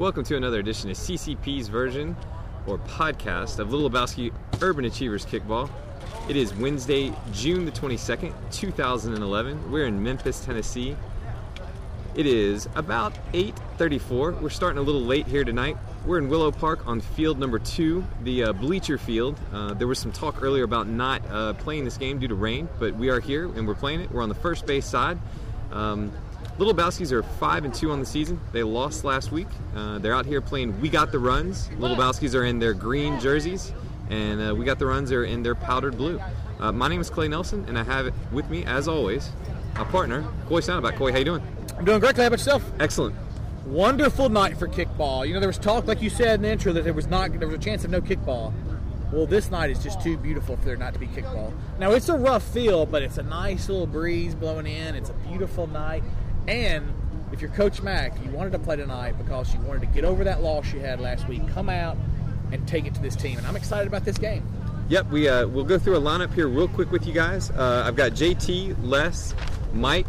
Welcome to another edition of CCP's version or podcast of Little Lebowski Urban Achievers Kickball. It is Wednesday, June the 22nd, 2011. We're in Memphis, Tennessee. It is about 8:34. We're starting a little late here tonight. We're in Willow Park on field number two, the uh, bleacher field. Uh, there was some talk earlier about not uh, playing this game due to rain, but we are here and we're playing it. We're on the first base side. Um, Little Bowskis are five and two on the season. They lost last week. Uh, they're out here playing We Got the Runs. Little Bowskis are in their green jerseys, and uh, We Got the Runs are in their powdered blue. Uh, my name is Clay Nelson, and I have with me, as always, a partner, Coy Soundabout. Coy, how you doing? I'm doing great. How about yourself? Excellent. Wonderful night for kickball. You know, there was talk, like you said in the intro, that there was not there was a chance of no kickball. Well, this night is just too beautiful for there not to be kickball. Now it's a rough field, but it's a nice little breeze blowing in. It's a beautiful night, and if you're Coach Mack, you wanted to play tonight because you wanted to get over that loss you had last week, come out and take it to this team. And I'm excited about this game. Yep, we uh, we'll go through a lineup here real quick with you guys. Uh, I've got JT, Les, Mike,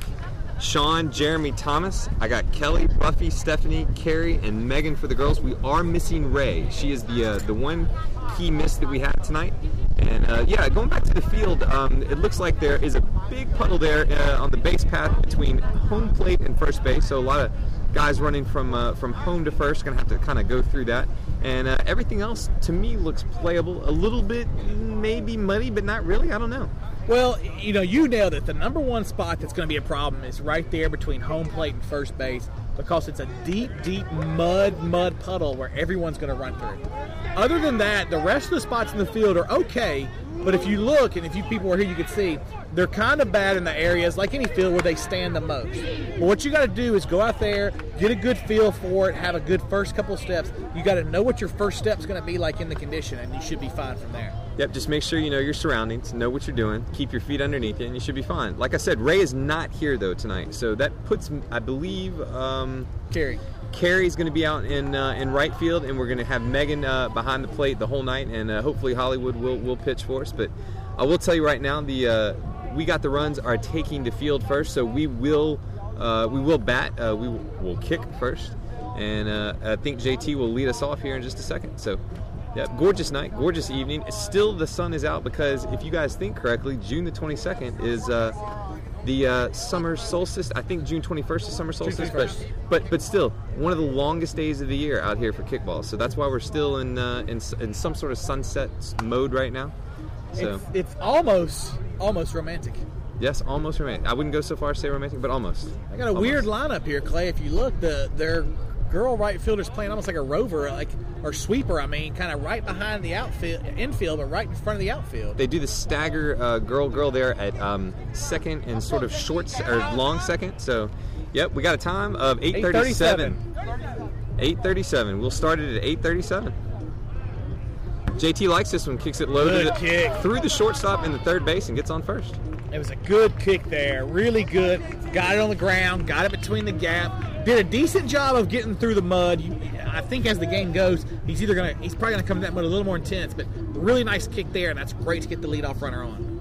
Shawn, Jeremy, Thomas. I got Kelly, Buffy, Stephanie, Carrie, and Meghan for the girls. We are missing Ray. She is the uh, the one key miss that we have tonight. And uh, yeah, going back to the field, um, it looks like there is a big puddle there uh, on the base path between home plate and first base. So a lot of guys running from uh, from home to first. Going to have to kind of go through that. And uh, everything else to me looks playable. A little bit maybe muddy, but not really. I don't know. Well, you know, you nailed it. The number one spot that's going to be a problem is right there between home plate and first base because it's a deep, deep mud, mud puddle where everyone's going to run through. Other than that, the rest of the spots in the field are okay, but if you look and if you people were here, you could see they're kind of bad in the areas like any field where they stand the most. But what you got to do is go out there, get a good feel for it, have a good first couple of steps. You got to know what your first step's going to be like in the condition, and you should be fine from there. Yep, just make sure you know your surroundings, know what you're doing, keep your feet underneath you, and you should be fine. Like I said, Ray is not here though tonight, so that puts, I believe, um, Carrie. Carrie's going to be out in uh, in right field, and we're going to have Meghan uh, behind the plate the whole night, and uh, hopefully Hollywood will, will pitch for us. But I will tell you right now, the uh, we got the runs are taking the field first, so we will uh, we will bat, uh, we will kick first, and I think JT will lead us off here in just a second. So. Yeah, gorgeous night, gorgeous evening. Still, the sun is out because if you guys think correctly, June the 22nd is the uh, summer solstice. I think June 21st is summer solstice, but but but still one of the longest days of the year out here for kickball. So that's why we're still in uh, in, in some sort of sunset mode right now. So It's, it's almost almost romantic. yes, almost romantic. I wouldn't go so far as say romantic, but almost. I got a weird lineup here, Clay. If you look, the their girl right fielder's playing almost like a rover, like or sweeper. I mean, kind of right behind the outfield, infield, but right in front of the outfield. They do the stagger uh, girl girl there at um, second and sort of short or long second. So, yep, we got a time of 8:37. 8:37. We'll start it at 8:37. JT likes this one. Kicks it low to the, kick. through the shortstop and the third base and gets on first. It was a good kick there, really good. Got it on the ground, got it between the gap. Did a decent job of getting through the mud. I think as the game goes, he's either gonna he's probably gonna come to that mud a little more intense, but really nice kick there, and that's great to get the leadoff runner on.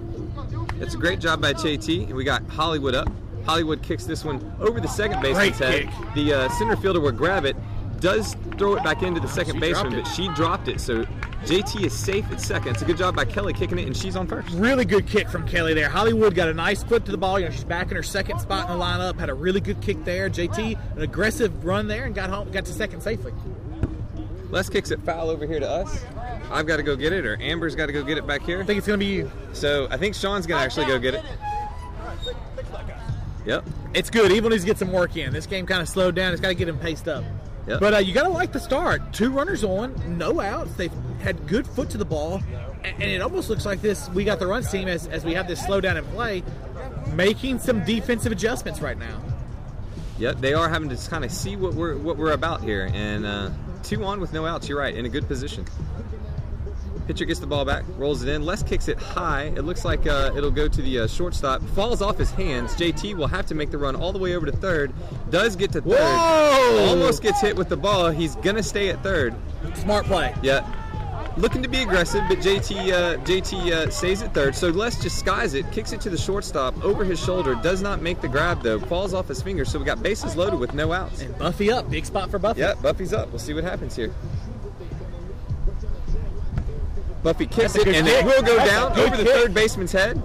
It's a great job by JT, and we got Hollywood up. Hollywood kicks this one over the second baseman's head. The uh, center fielder will grab it, does throw it back into the oh, second She baseman, but she dropped it. So JT is safe at second. It's a good job by Kelly kicking it, and she's on first. Really good kick from Kelly there. Hollywood got a nice foot to the ball. You know, she's back in her second spot in the lineup. Had a really good kick there. JT, an aggressive run there, and got home, got to second safely. Les kicks it foul over here to us. I've got to go get it, or Amber's got to go get it back here. I think it's gonna be you. So I think Shawn's gonna actually go get it. Yep. It's good. Evil needs to get some work in. This game kind of slowed down. It's got to get him paced up. Yep. But uh, you got to like the start. Two runners on, no outs. They've had good foot to the ball, and it almost looks like this. We got the run team as, as we have this slowdown in play, making some defensive adjustments right now. Yep. They are having to kind of see what we're what we're about here, and uh, two on with no outs. You're right, in a good position. Pitcher gets the ball back, rolls it in. Les kicks it high. It looks like uh, it'll go to the uh, shortstop. Falls off his hands. JT will have to make the run all the way over to third. Does get to third. Whoa! Almost gets hit with the ball. He's gonna stay at third. Smart play. Yeah. looking to be aggressive, but JT uh, JT uh, stays at third. So Les just skies it, kicks it to the shortstop over his shoulder. Does not make the grab though. Falls off his finger. So we got bases loaded with no outs. And Buffy up, big spot for Buffy. Yeah, Buffy's up. We'll see what happens here. Buffy kicks it, and kick. it will go That's down over the kick. third baseman's head.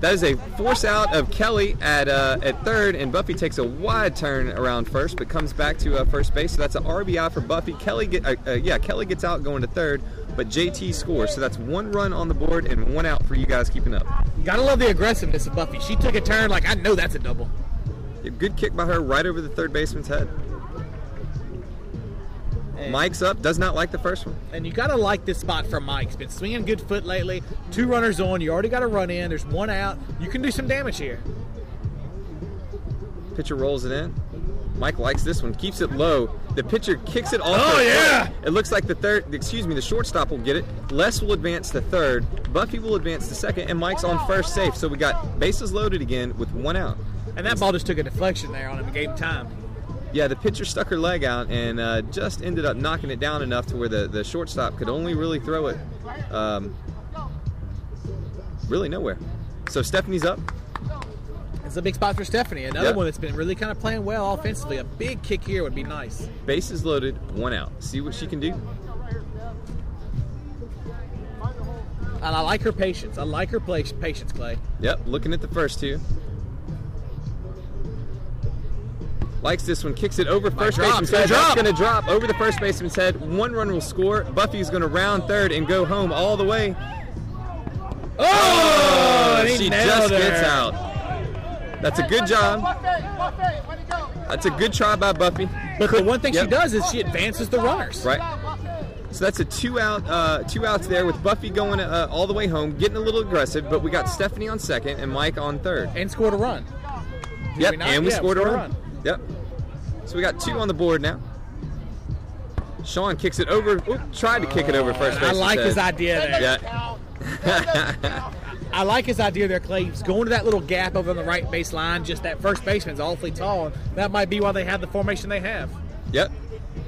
That is a force out of Kelly at uh, at third, and Buffy takes a wide turn around first, but comes back to uh, first base. So that's an RBI for Buffy. Kelly get uh, uh, yeah, Kelly gets out going to third, but JT scores. So that's one run on the board and one out for you guys keeping up. Gotta love the aggressiveness of Buffy. She took a turn like I know that's a double. A good kick by her right over the third baseman's head. And, Mike's up, does not like the first one. and you gotta like this spot for Mike. He's been swinging good foot lately. Two runners on. You already got a run in. There's one out. You can do some damage here. Pitcher rolls it in. Mike likes this one, keeps it low. The pitcher kicks it off. Oh, yeah! It looks like the third, excuse me, the shortstop will get it. Les will advance to third. Buffy will advance to second, and Mike's on first safe. So we got bases loaded again with one out. And that ball just took a deflection there on him and gave him time. Yeah, the pitcher stuck her leg out and uh, just ended up knocking it down enough to where the, the shortstop could only really throw it um, really nowhere. So Stephanie's up. It's a big spot for Stephanie. Another Yep. one that's been really kind of playing well offensively. A big kick here would be nice. Bases loaded, one out. See what she can do. And I like her patience. I like her play, patience, Clay. Yep, looking at the first two. Likes this one, kicks it over first drop, baseman's head. gonna That's going to drop over the first baseman's head. One run will score. Buffy's going to round third and go home all the way. Oh, and she just her. gets out. That's a good job. That's a good try by Buffy. But the one thing Yep. she does is she advances the runners. Right. So that's a two out, uh, two outs there with Buffy going uh, all the way home, getting a little aggressive. But we got Stephanie on second and Mike on third. And scored a run. Did Yep, we and we Yeah, scored a run. Yep. So we got two on the board now. Shawn kicks it over. Oop, tried to kick it over first base. I like his idea there. Yeah. I like his idea there, Clay. He's going to that little gap over on the right baseline. Just that first baseman's awfully tall, that might be why they have the formation they have. yep.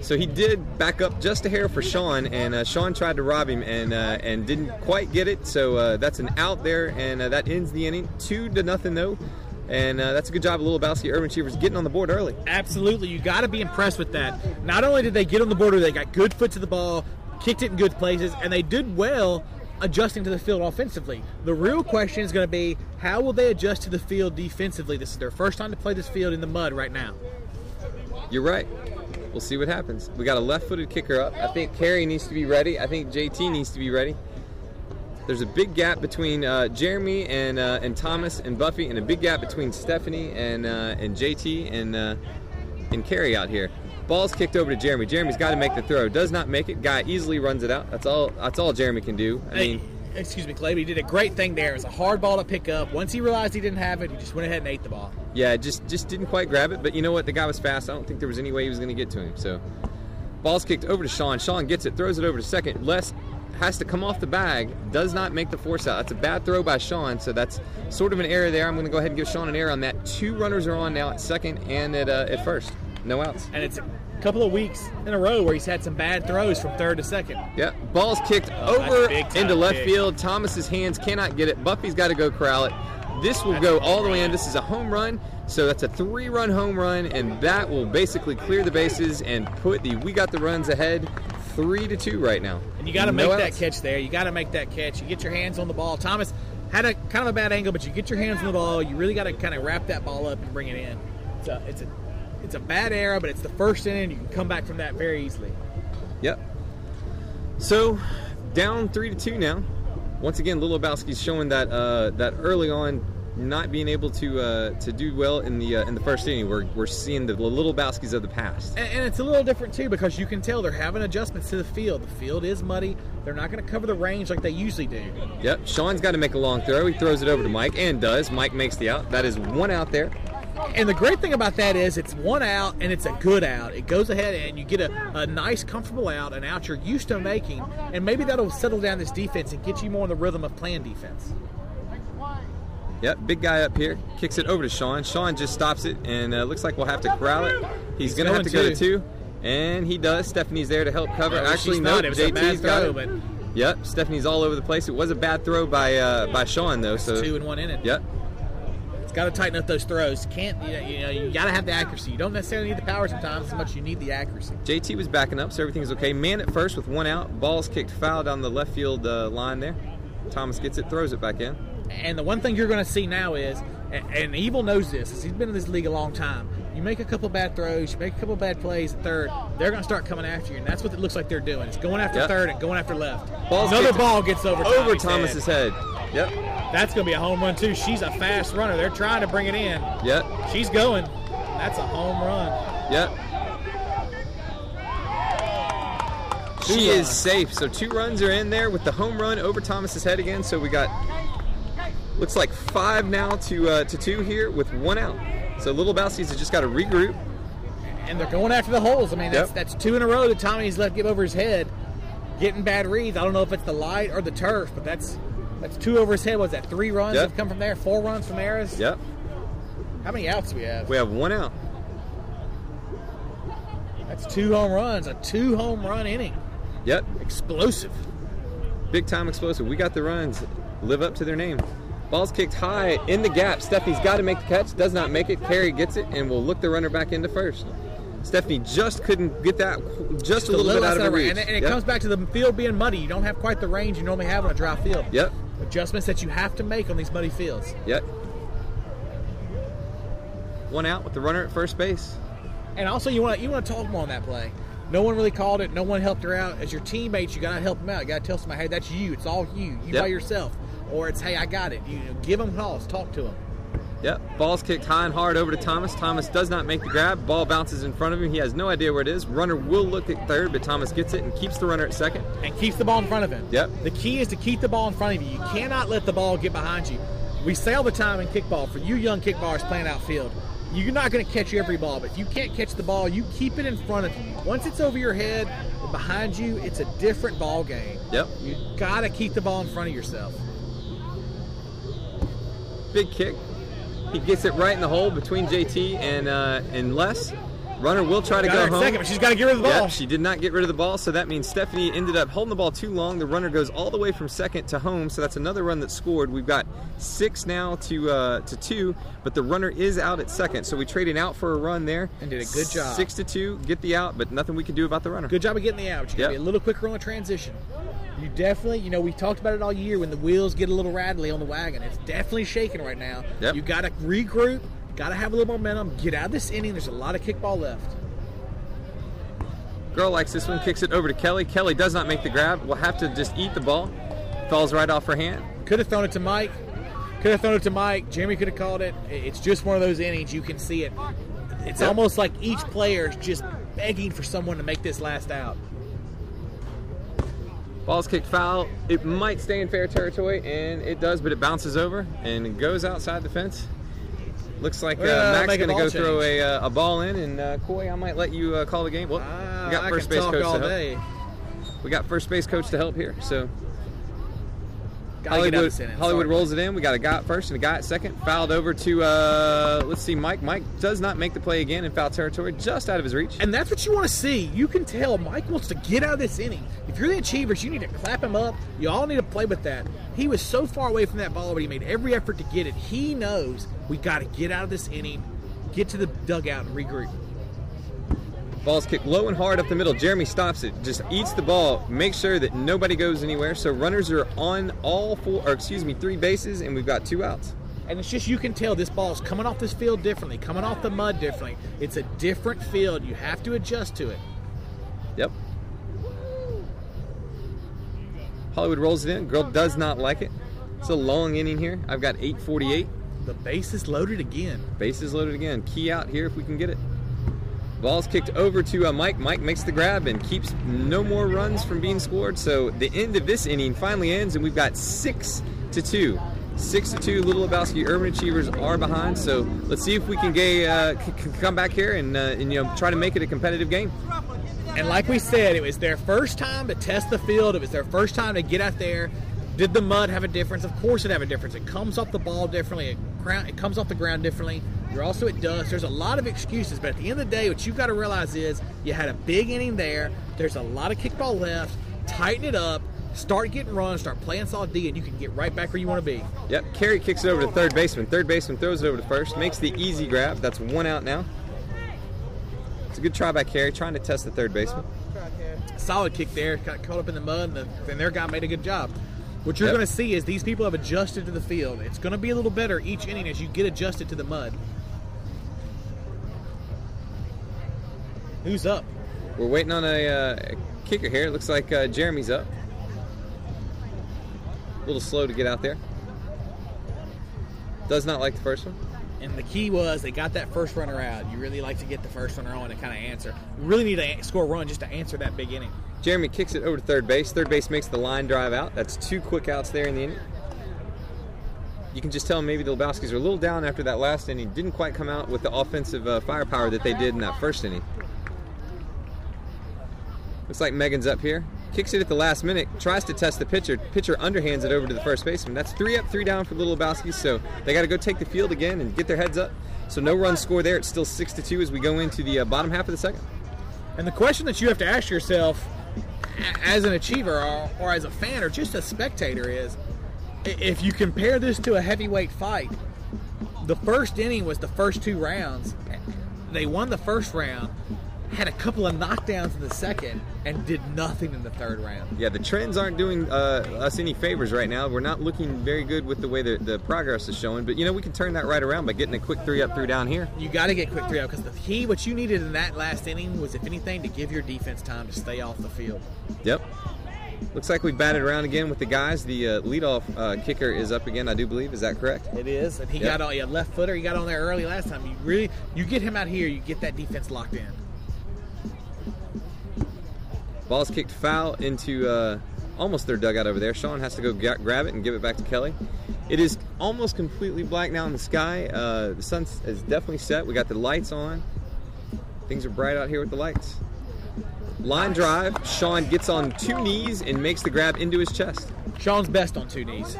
So he did back up just a hair for Shawn, and uh, Shawn tried to rob him and uh, and didn't quite get it. So uh, that's an out there, and uh, that ends the inning. Two to nothing though, and uh, that's a good job of Little Bowski Urban Achievers getting on the board early. Absolutely, you got to be impressed with that. Not only did they get on the border, they got good foot to the ball, kicked it in good places, and they did well adjusting to the field offensively. The real question is going to be how will they adjust to the field defensively? This is their first time to play this field in the mud right now. You're right. We'll see what happens. We got a left-footed kicker up. I think Carrie needs to be ready. I think JT needs to be ready. There's a big gap between uh, Jeremy and uh, and Thomas and Buffy, and a big gap between Stephanie and uh, and JT and uh, and Carrie out here. Ball's kicked over to Jeremy. Jeremy's got to make the throw. Does not make it. Guy easily runs it out. That's all. That's all Jeremy can do. I Hey, mean, excuse me, Clay, but he did a great thing there. It was a hard ball to pick up. Once he realized he didn't have it, he just went ahead and ate the ball. yeah, just just didn't quite grab it. But you know what? The guy was fast. I don't think there was any way he was going to get to him. So, ball's kicked over to Shawn. Shawn gets it, throws it over to second. Les has to come off the bag. Does not make the force out. That's a bad throw by Shawn. So that's sort of an error there. I'm going to go ahead and give Shawn an error on that. Two runners are on now at second and at uh, at first. No outs. And it's a couple of weeks in a row where he's had some bad throws from third to second. Yeah, ball's kicked Oh, over a big time into left kick. field. Thomas's hands cannot get it. Buffy's got to go corral it. This will go all the way in. This is a home run, so that's a three-run home run, and that will basically clear the bases and put the we got the runs ahead, three to two right now. And you got to No make that catch there. You got to make that catch. You get your hands on the ball. Thomas had a kind of a bad angle, but you get your hands on the ball. You really got to kind of wrap that ball up and bring it in. It's a, it's a, it's a bad error, but it's the first inning. You can come back from that very easily. Yep. So down three to two now. Once again, Little Lebowski's showing that uh, that early on not being able to uh, to do well in the uh, in the first inning. We're, we're seeing the Little Lebowskis of the past. And, and it's a little different too because you can tell they're having adjustments to the field. The field is muddy. They're not going to cover the range like they usually do. Yep, Shawn's got to make a long throw. He throws it over to Mike and does. Mike makes the out. That is one out there. And the great thing about that is it's one out and it's a good out. It goes ahead and you get a, a nice, comfortable out, an out you're used to making, and maybe that'll settle down this defense and get you more in the rhythm of playing defense. Yep, big guy up here kicks it over to Shawn. Shawn just stops it and uh, looks like we'll have to corral it. He's, He's gonna have to go to two. and he does. Stephanie's there to help cover. Well, Actually, no, not. It a bad JT's got it. but Yep, Stephanie's all over the place. It was a bad throw by uh, by Shawn though. So Two and one in it. Yep. It's got to tighten up those throws. Can't you know? You, know, you got to have the accuracy. You don't necessarily need the power sometimes as much. as You need the accuracy. JT was backing up, so everything's okay. Man at first with one out. Ball's kicked foul down the left field uh, line there. Thomas gets it, throws it back in. And the one thing you're going to see now is, and, Evil knows this, is he's been in this league a long time. You make a couple bad throws, you make a couple bad plays at third, they're going to start coming after you, and that's what it looks like they're doing. It's going after Yep. third and going after left. Ball's Another ball gets over Over Thomas's head. head. Yep. That's going to be a home run too. She's a fast runner. They're trying to bring it in. Yep. She's going. That's a home run. Yep. She is safe. So two runs are in there with the home run over Thomas's head again. So we got looks like five now to uh, to two here with one out. So Little Bowskies has just got to regroup. and they're going after the holes. I mean, that's, Yep. that's two in a row that Tommy's let get over his head, getting bad reads. I don't know if it's the light or the turf, but that's that's two over his head. Was that three runs Yep. have come from there? Four runs from Aris? Yep. How many outs do we have? We have one out. That's two home runs, a two home run inning. Yep. Explosive. Big time explosive. We got the runs. Live up to their name. Ball's kicked high in the gap. Stephanie's got to make the catch. Does not make it. Carrie gets it and will look the runner back into first. Stephanie just couldn't get that just, a little, bit out of her reach. And, and it Yep. comes back to the field being muddy. You don't have quite the range you normally have on a dry field. Yep. Adjustments that you have to make on these muddy fields. Yep. One out with the runner at first base. And also, you want to you want to talk more on that play. No one really called it. No one helped her out. As your teammates, you got to help them out. You got to tell somebody, hey, that's you. It's all you. You Yep. by yourself. Or it's, hey, I got it. You know, give them calls. Talk to them. Yep. Ball's kicked high and hard over to Thomas. Thomas does not make the grab. Ball bounces in front of him. He has no idea where it is. Runner will look at third, but Thomas gets it and keeps the runner at second. And keeps the ball in front of him. Yep. The key is to keep the ball in front of you. You cannot let the ball get behind you. We say all the time in kickball, for you young kickballers playing outfield, you're not going to catch every ball, but if you can't catch the ball, you keep it in front of you. Once it's over your head behind you, it's a different ball game. Yep. You got to keep the ball in front of yourself. Big kick. He gets it right in the hole between JT and uh, and Les. Runner will try to Got go home. second, but she's got to get rid of the ball. Yep, she did not get rid of the ball, so that means Stephanie ended up holding the ball too long. The runner goes all the way from second to home, so that's another run that scored. We've got six now to uh, to two, but the runner is out at second, so we traded out for a run there And did a good job. Six to two, get the out, but nothing we can do about the runner. Good job of getting the out. You got to Yep. be a little quicker on the transition. You definitely, you know, we talked about it all year when the wheels get a little rattly on the wagon. It's definitely shaking right now. Yep. You got to regroup. Got to have a little momentum. Get out of this inning. There's a lot of kickball left. Girl likes this one, kicks it over to Kelly. Kelly does not make the grab. Will have to just eat the ball. Falls right off her hand. Could have thrown it to Mike. Could have thrown it to Mike. Jeremy could have called it. It's just one of those innings. You can see it. It's Yep. almost like each player is just begging for someone to make this last out. Ball's kicked foul. It might stay in fair territory, and it does, but it bounces over and goes outside the fence. Looks like uh, gonna Mac's going to go throw a, uh, a ball in, and uh, Coy, I might let you uh, call the game. Well, Ah, we got I first base coach to help. day. We got first base coach to help here. So Gotta get out Hollywood, of this inning. Hollywood rolls it in. We got a guy at first and a guy at second. Fouled over to uh, let's see, Mike. Mike does not make the play again in foul territory, just out of his reach. And that's what you want to see. You can tell Mike wants to get out of this inning. If you're the Achievers, you need to clap him up. You all need to play with that. He was so far away from that ball, but he made every effort to get it. He knows we got to get out of this inning, get to the dugout, and regroup. Ball's kicked low and hard up the middle. Jeremy stops it, just eats the ball, makes sure that nobody goes anywhere. So runners are on all four, or excuse me, three bases, and we've got two outs. And it's just you can tell this ball's coming off this field differently, coming off the mud differently. It's a different field. You have to adjust to it. Yep. Hollywood rolls it in. Girl does not like it. It's a long inning here. I've got 848. The base is loaded again. Bases is loaded again. Key out here if we can get it. Ball's kicked over to uh, Mike. Mike makes the grab and keeps no more runs from being scored. So the end of this inning finally ends, and we've got six to two. Six to two. Little Lebowski Urban Achievers are behind. So let's see if we can get, uh, c- come back here and, uh, and you know try to make it a competitive game. And like we said, it was their first time to test the field. It was their first time to get out there. Did the mud have a difference? Of course, it have a difference. It comes off the ball differently. It, it comes off the ground differently. You're also at dust. There's a lot of excuses, but at the end of the day, what you've got to realize is you had a big inning there. There's a lot of kickball left. Tighten it up. start getting runs, start playing solid D, and you can get right back where you want to be. Yep. Carrie kicks it over to third baseman. Third baseman throws it over to first. Makes the easy grab. That's one out now. It's a good try by Carrie, trying to test the third baseman. Solid kick there, got caught up in the mud, and, the, and their guy made a good job. What you're Yep. going to see is these people have adjusted to the field. It's going to be a little better each inning as you get adjusted to the mud. Who's up? We're waiting on a, uh, a kicker here. It looks like uh, Jeremy's up. A little slow to get out there. Does not like the first one. And the key was they got that first runner out. You really like to get the first runner on and kind of answer. You really need to score a run just to answer that big inning. Jeremy kicks it over to third base. Third base makes the line drive out. That's two quick outs there in the inning. You can just tell maybe the Lebowskis are a little down after that last inning. Didn't quite come out with the offensive uh, firepower that they did in that first inning. Looks like Meghan's up here. Kicks it at the last minute. Tries to test the pitcher. Pitcher underhands it over to the first baseman. That's three up, three down for the Little Lebowskis. So they got to go take the field again and get their heads up. So no run score there. It's still six to two as we go into the uh, bottom half of the second. And the question that you have to ask yourself as an achiever or as a fan or just a spectator is if you compare this to a heavyweight fight, the first inning was the first two rounds. They won the first round, had a couple of knockdowns in the second, and did nothing in the third round. Yeah, the trends aren't doing uh, us any favors right now. We're not looking very good with the way the, the progress is showing. But you know, we can turn that right around by getting a quick three up, three down here. You got to get quick three up because the key, what you needed in that last inning was, if anything, to give your defense time to stay off the field. Yep. Looks like we batted around again with the guys. The uh, leadoff uh, kicker is up again, I do believe. Is that correct? It is, and he Yep. got on yeah, left footer. He got on there early last time. You really, you get him out here, you get that defense locked in. Ball's kicked foul into uh, almost their dugout over there. Shawn has to go ga- grab it and give it back to Kelly. It is almost completely black now in the sky. Uh, the sun is definitely set. We got the lights on. Things are bright out here with the lights. Line drive. Shawn gets on two knees and makes the grab into his chest. Shawn's best on two knees.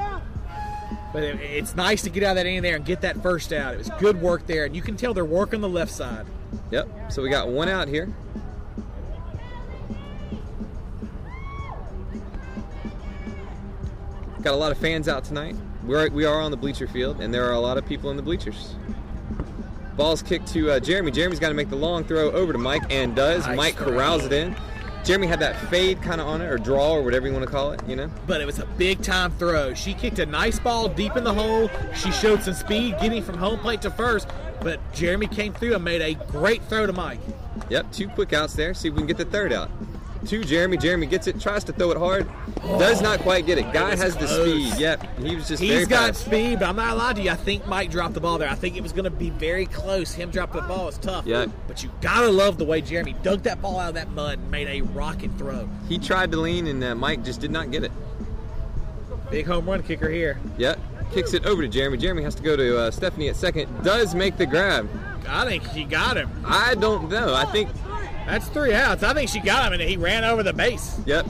But it, it's nice to get out of that inning there and get that first out. It was good work there, and you can tell they're working the left side. Yep. So we got one out here. Got a lot of fans out tonight. We're, we are on the bleacher field, and there are a lot of people in the bleachers. Ball's kicked to uh, Jeremy. Jeremy's got to make the long throw over to Mike, and does. Nice Mike throw. corrals it in. Jeremy had that fade kind of on it, or draw, or whatever you want to call it, you know? But it was a big time throw. She kicked a nice ball deep in the hole. She showed some speed getting from home plate to first, but Jeremy came through and made a great throw to Mike. Yep, two quick outs there. See if we can get the third out. To Jeremy. Jeremy gets it, tries to throw it hard. Does not quite get it. Guy was has the speed. Yep, he was just He's got fast. speed, but I'm not lying to you. I think Mike dropped the ball there. I think it was going to be very close. Him dropping the ball is tough. Yeah. But you gotta love the way Jeremy dug that ball out of that mud and made a rocket throw. He tried to lean, and uh, Mike just did not get it. Big home run kicker here. Yep, kicks it over to Jeremy. Jeremy has to go to uh, Stephanie at second. Does make the grab. I think she got him. I don't know. I think. That's three outs. I think she got him, and he ran over the base. Yep.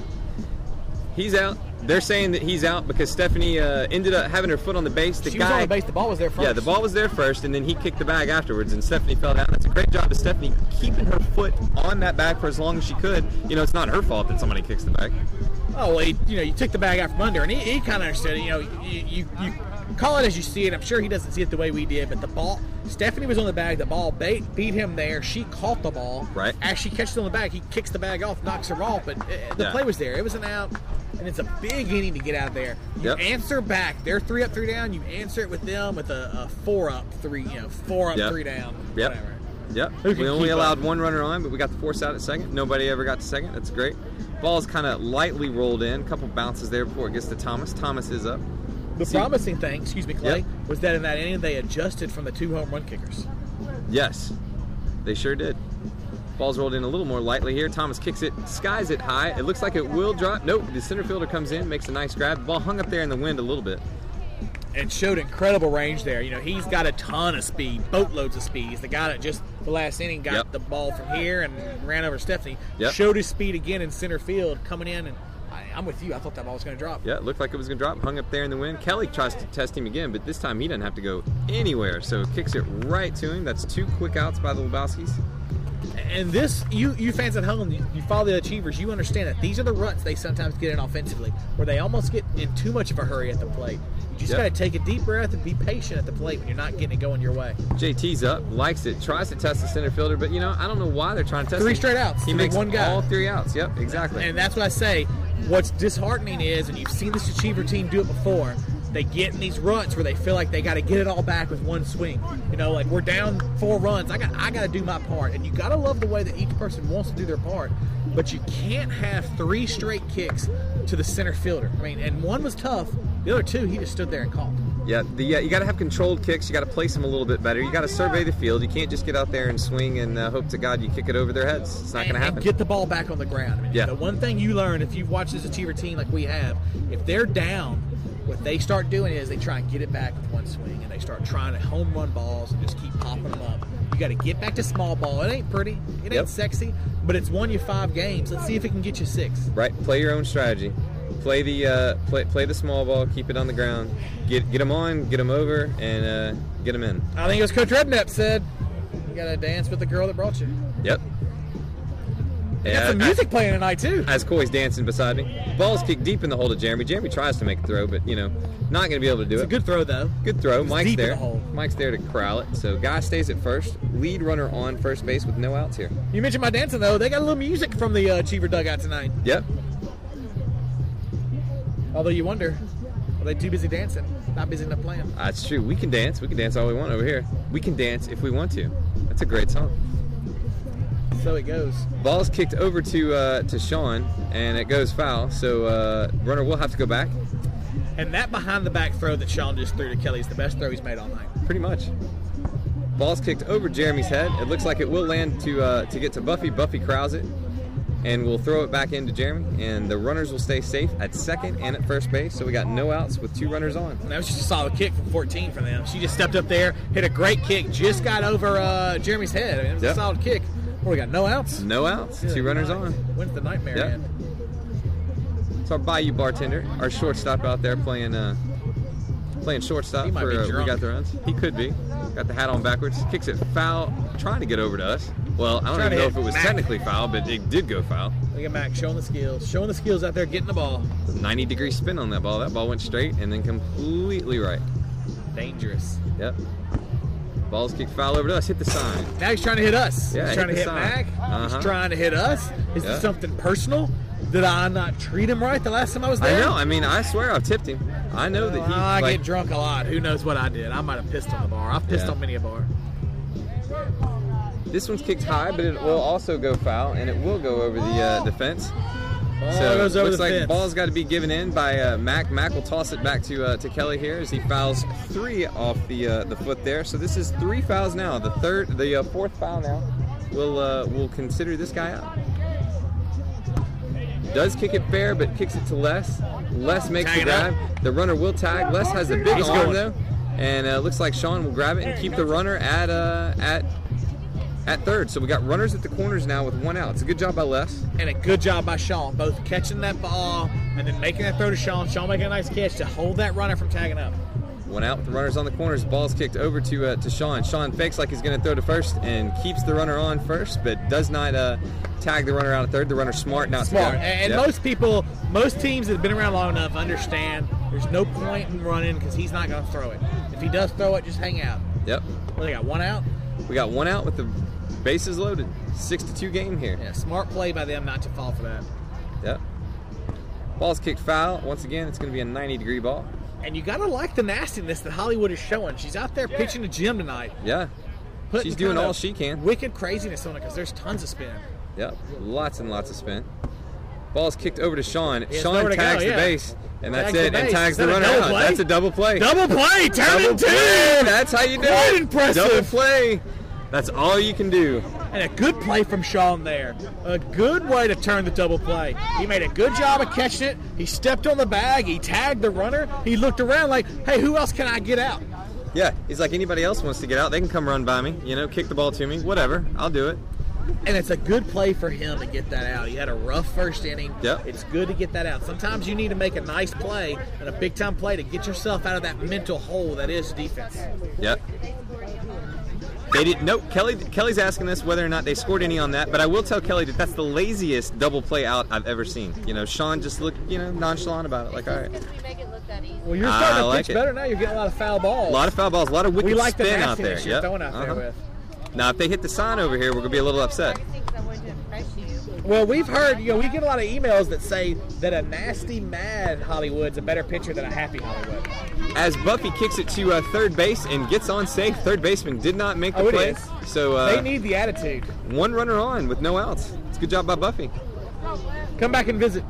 He's out. They're saying that he's out because Stephanie uh, ended up having her foot on the base. The she guy. was on the base. The ball was there first. Yeah, the ball was there first, and then he kicked the bag afterwards, and Stephanie fell down. That's a great job of Stephanie keeping her foot on that bag for as long as she could. You know, it's not her fault that somebody kicks the bag. Oh, well, he, you know, you took the bag out from under, and he, he kind of understood it. You know, you, you you call it as you see it. I'm sure he doesn't see it the way we did, but the ball, Stephanie was on the bag. The ball bait, beat him there. She caught the ball. Right. As she catches it on the bag, he kicks the bag off, knocks her off, but uh, the Yeah. play was there. It was an out, and it's a big inning to get out there. You Yep. answer back. They're three up, three down. You answer it with them with a, a four up, three, you know, four up, Yep. three down. Yep. Whatever. Yep. We only allowed up? one runner on, but we got the force out at second. Nobody ever got to second. That's great. Ball's kind of lightly rolled in. couple bounces there before it gets to Thomas. Thomas is up. The See- promising thing, excuse me, Clay, Yep. was that in that inning they adjusted from the two home run kickers. Yes, they sure did. Ball's rolled in a little more lightly here. Thomas kicks it, skies it high. It looks like it will drop. Nope. The center fielder comes in, makes a nice grab. The ball hung up there in the wind a little bit. and showed incredible range there. You know, he's got a ton of speed, boatloads of speed. He's the guy that just the last inning got Yep. the ball from here and ran over Stephanie. Yep. Showed his speed again in center field, coming in, and I, I'm with you. I thought that ball was going to drop. Yeah, it looked like it was going to drop. Hung up there in the wind. Kelly tries to test him again, but this time he doesn't have to go anywhere. So kicks it right to him. That's two quick outs by the Lebowskis. and this, you you fans at home, you, you follow the Achievers, you understand that these are the ruts they sometimes get in offensively, where they almost get in too much of a hurry at the plate. You just Yep. got to take a deep breath and be patient at the plate when you're not getting it going your way. JT's up, likes it, tries to test the center fielder, but you know, I don't know why they're trying to test Three him. straight outs He makes one guy. all three outs. Yep, exactly. And that's what I say. What's disheartening is, and you've seen this Achiever team do it before, they get in these ruts where they feel like they got to get it all back with one swing. You know, like we're down four runs. I got I got to do my part, and you got to love the way that each person wants to do their part. But you can't have three straight kicks to the center fielder. I mean, and one was tough. The other two, he just stood there and called. Yeah, the, uh, you got to have controlled kicks. You got to place them a little bit better. You got to survey the field. You can't just get out there and swing and uh, hope to God you kick it over their heads. It's not going to happen. get the ball back on the ground. I mean, Yeah. The one thing you learn if you've watched this achiever team like we have, if they're down, what they start doing is they try and get it back with one swing, and they start trying to home run balls and just keep popping them up. You got to get back to small ball. It ain't pretty, it ain't Yep. sexy, but it's won you five games. Let's see if it can get you six. Right, play your own strategy. Play the uh, play, play the small ball. Keep it on the ground. Get get them on. Get them over, and uh, get them in. I think it was Coach Redknapp said, "You got to dance with the girl that brought you." Yep. Got some music playing tonight too. As Coy's dancing beside me. Ball's kicked deep in the hole to Jeremy. Jeremy tries to make a throw, but you know, not going to be able to do It's a it. good throw though. Good throw. Mike's deep in there. the hole. Mike's there to corral it. So guy stays at first. Lead runner on first base with no outs here. You mentioned my dancing though. They got a little music from the uh, Achiever dugout tonight. Yep. Although you wonder, are they too busy dancing? Not busy enough playing? That's true. We can dance. We can dance all we want over here. We can dance if we want to. That's a great song. So it goes. Ball's kicked over to uh, to Shawn, and it goes foul. So uh, runner will have to go back. And that behind the back throw that Shawn just threw to Kelly is the best throw he's made all night. Pretty much. Ball's kicked over Jeremy's head. It looks like it will land to uh, to get to Buffy. Buffy crowds it, and we'll throw it back into Jeremy. And the runners will stay safe at second and at first base. So we got no outs with two runners on. And that was just a solid kick from 14 for them. She just stepped up there, hit a great kick, just got over uh, Jeremy's head. I mean, it was Yep. a solid kick. What, we got no outs? No outs. Good Two runners night. on. When's the nightmare Yep. It's our Bayou bartender, our shortstop out there playing uh, playing shortstop He might for be uh, we got the runs. He could be. Got the hat on backwards. Kicks it foul, trying to get over to us. Well, I don't even know if it was Mac. technically foul, but it did go foul. Look at Mac showing the skills. Showing the skills out there, getting the ball. 90 degree spin on that ball. That ball went straight and then completely right. Dangerous. Yep. Ball's kicked foul over to us. Hit the sign. Now he's trying to hit us. Yeah, he's hit trying to the hit sign. Mac. Uh-huh. He's trying to hit us. Is Yeah. this something personal? Did I not treat him right the last time I was there? I know. I mean, I swear I've tipped him. I know that he. I like, get drunk a lot. Who knows what I did? I might have pissed on the bar. I've pissed Yeah. on many a bar. this one's kicked high, but it will also go foul, and it will go over the uh, the fence. Ball So goes over looks the like fence. ball's got to be given in by uh, Mac. Mac will toss it back to uh, to Kelly here as he fouls three off the uh, the foot there. So this is three fouls now. The third, the uh, fourth foul now. We'll uh, we'll consider this guy out. Does kick it fair, but kicks it to Les. Les makes Tag the it up. grab. The runner will tag. Les has a big He's arm going. though, and uh, looks like Shawn will grab it and keep the runner at uh, at at third. So we got runners at the corners now with one out. It's a good job by Les. and a good job by Shawn, both catching that ball and then making that throw to Shawn. Shawn making a nice catch to hold that runner from tagging up. One out with the runners on the corners. Ball's kicked over to uh, to Shawn. Shawn fakes like he's going to throw to first and keeps the runner on first, but does not uh, tag the runner out at third. The runner's smart not Smart. to go. And, and Yep. most people, most teams that have been around long enough understand there's no point in running because he's not going to throw it. If he does throw it, just hang out. Yep. Well, they got one out. We got one out with the bases loaded. Six to two game here. Yeah, smart play by them not to fall for that. Yep. Ball's kicked foul. Once again, it's going to be a 90 degree ball. And you got to like the nastiness that Hollywood is showing. She's out there pitching the gym tonight. Yeah. She's doing all she can. Wicked craziness on it because there's tons of spin. Yep. Lots and lots of spin. Ball's kicked over to Shawn. has Shawn nowhere to go, tags yeah. the base, and that's Tags it. And tags the runner out. play? That's a double play. Double play, turn Double and two. play. That's how you do Quite it. impressive. Double play. That's all you can do. And a good play from Shawn there. A good way to turn the double play. He made a good job of catching it. He stepped on the bag. He tagged the runner. He looked around like, hey, who else can I get out? Yeah, he's like anybody else wants to get out, they can come run by me. You know, kick the ball to me, whatever. I'll do it. And it's a good play for him to get that out. He had a rough first inning. Yep. It's good to get that out. Sometimes you need to make a nice play and a big time play to get yourself out of that mental hole that is defense. Yep. They didn't. Nope. Kelly. Kelly's asking us whether or not they scored any on that, but I will tell Kelly that that's the laziest double play out I've ever seen. You know, Shawn just looked, you know, nonchalant about it. Like, all right, Because we make it look that easy. Well, you're I starting to like pitch it. better now. You're getting a lot of foul balls. a lot of foul balls, a lot of wicked we like the spin out there. nastiness you're Yep. throwing out there Uh-huh. with. Now, if they hit the sign over here, we're gonna be a little upset. Practicing 'cause I wanted to impress you. Well, we've heard, you know, we get a lot of emails that say that a nasty, mad Hollywood's a better pitcher than a happy Hollywood. As Buffy kicks it to uh, third base and gets on safe, third baseman did not make the Oh, play. is. So uh, they need the attitude. one runner on with no outs. It's a good job by Buffy. Come back and visit.